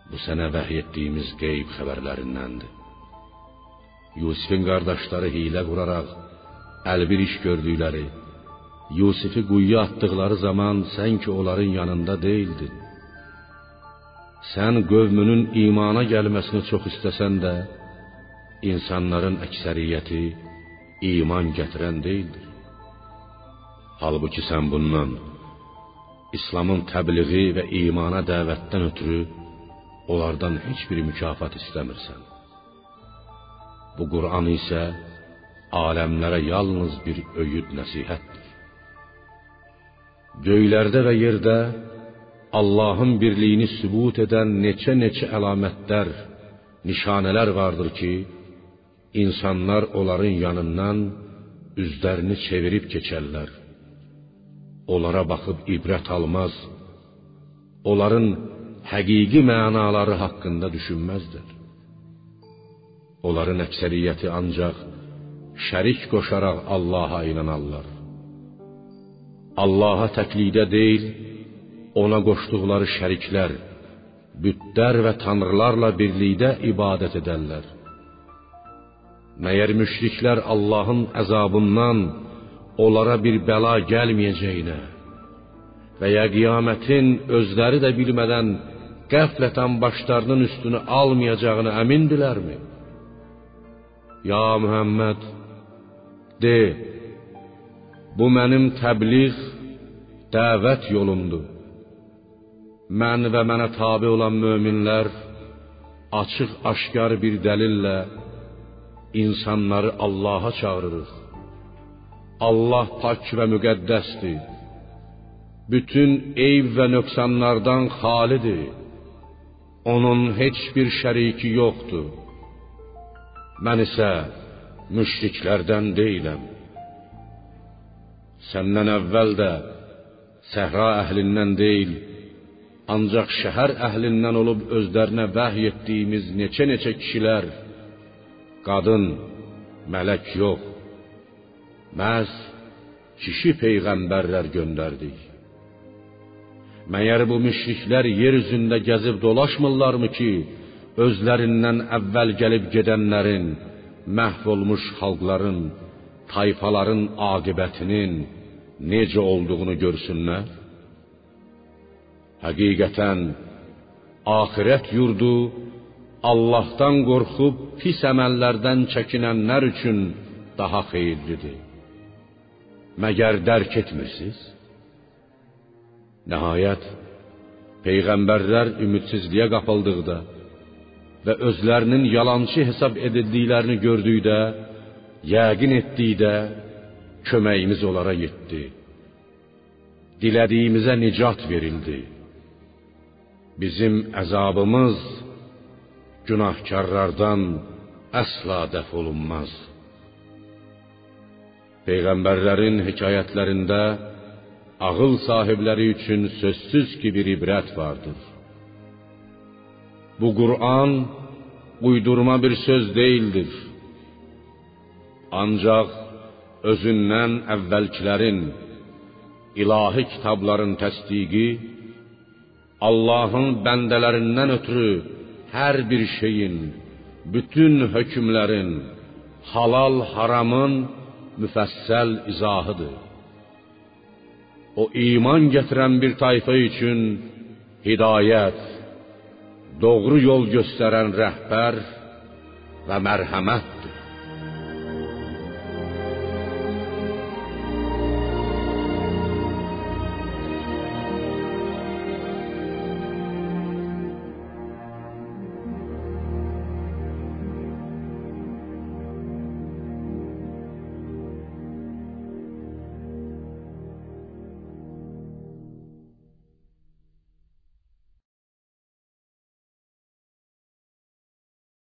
bu sənə vəhy etdiyimiz qeyb xəbərlərindəndir. Yusifin qardaşları hiylə quraraq əlbir iş gördükləri, Yusifi quyuya atdıqları zaman sən ki onların yanında deyildin. Sən qövmünün imana gəlməsini çox istəsən də, insanların əksəriyyəti iman gətirən deyildir. Halbuki sən bundan İslamın təbliği və imana dəvətdən ötürü onlardan heç bir mükafat istəmirsən. Bu Quran isə aləmlərə yalnız bir öyüd nəsihətdir. Göylərdə və yerdə Allahın birliyini sübut edən neçə-neçə əlamətlər, nişanələr vardır ki, insanlar onların yanından üzlərini çevirib keçərlər. Onlara baxıb ibrət almaz. Onların həqiqi mənaları haqqında düşünməzlər. Onların əksəriyyəti ancaq şərik qoşaraq Allaha inanarlar. Allaha təklikdə deyil, ona qoşduqları şəriklər, bütlər və tanrılarla birlikdə ibadət edərlər. Məyər müşriklər Allahın əzabından onlara bir bəla gəlməyəcəyinə və ya qiyamətin özləri də bilmədən qəflətən başlarının üstünü almayacağını əmindilərmi? Ya Muhammed de, bu mənim təbliğ, dəvət yolumdur. Mən və mənə tabe olan möminlər açıq-aşkar bir dəlillə insanları Allaha çağırırıq. Allah pak və müqəddəsdir. Bütün eyb və nöqsanlardan xalidir. Onun heç bir şəriki yoxdur. Mən isə müşriklərdən deyiləm. Səndən əvvəl də səhra əhlindən deyil, ancaq şəhər əhlindən olub özlərinə vəhy etdiyimiz neçə-neçə kişilər, qadın, mələk yox, məhz kişi peyğəmbərlər göndərdik. Məyər bu müşriklər yer üzündə gəzib dolaşmırlarmı ki, özlərindən əvvəl gəlib gedənlərin, məhv olmuş xalqların, tayfaların aqibətinin necə olduğunu görsünlər? Həqiqətən axirət yurdu Allahdan qorxub pis əməllərdən çəkinənlər üçün daha xeyirlidir. Məgər dərk etmirsiniz? Nəhayət peyğəmbərlər ümidsizliyə qapıldıqda və özlərinin yalançı hesab edildiklərini gördükdə, yəqin etdikdə köməyimiz onlara yetdi. Dilədiyimizə nicat verildi. Bizim əzabımız günahkarlardan əsla dəf olunmaz. Peyğəmbərlərin hekayətlərində ağıl sahibləri üçün sözsüz ki bir ibrət vardır. Bu Qur'an uydurma bir söz değildir. Ancaq özündən əvvəlkilərin ilahi kitabların təsdiqi Allahın bəndələrindən ötürü hər bir şeyin, bütün hökmlərin, halal haramın müfəssəl izahıdır. O iman gətirən bir tayfa üçün hidayət, doğru yol göstərən rəhbər və mərhəmətdir.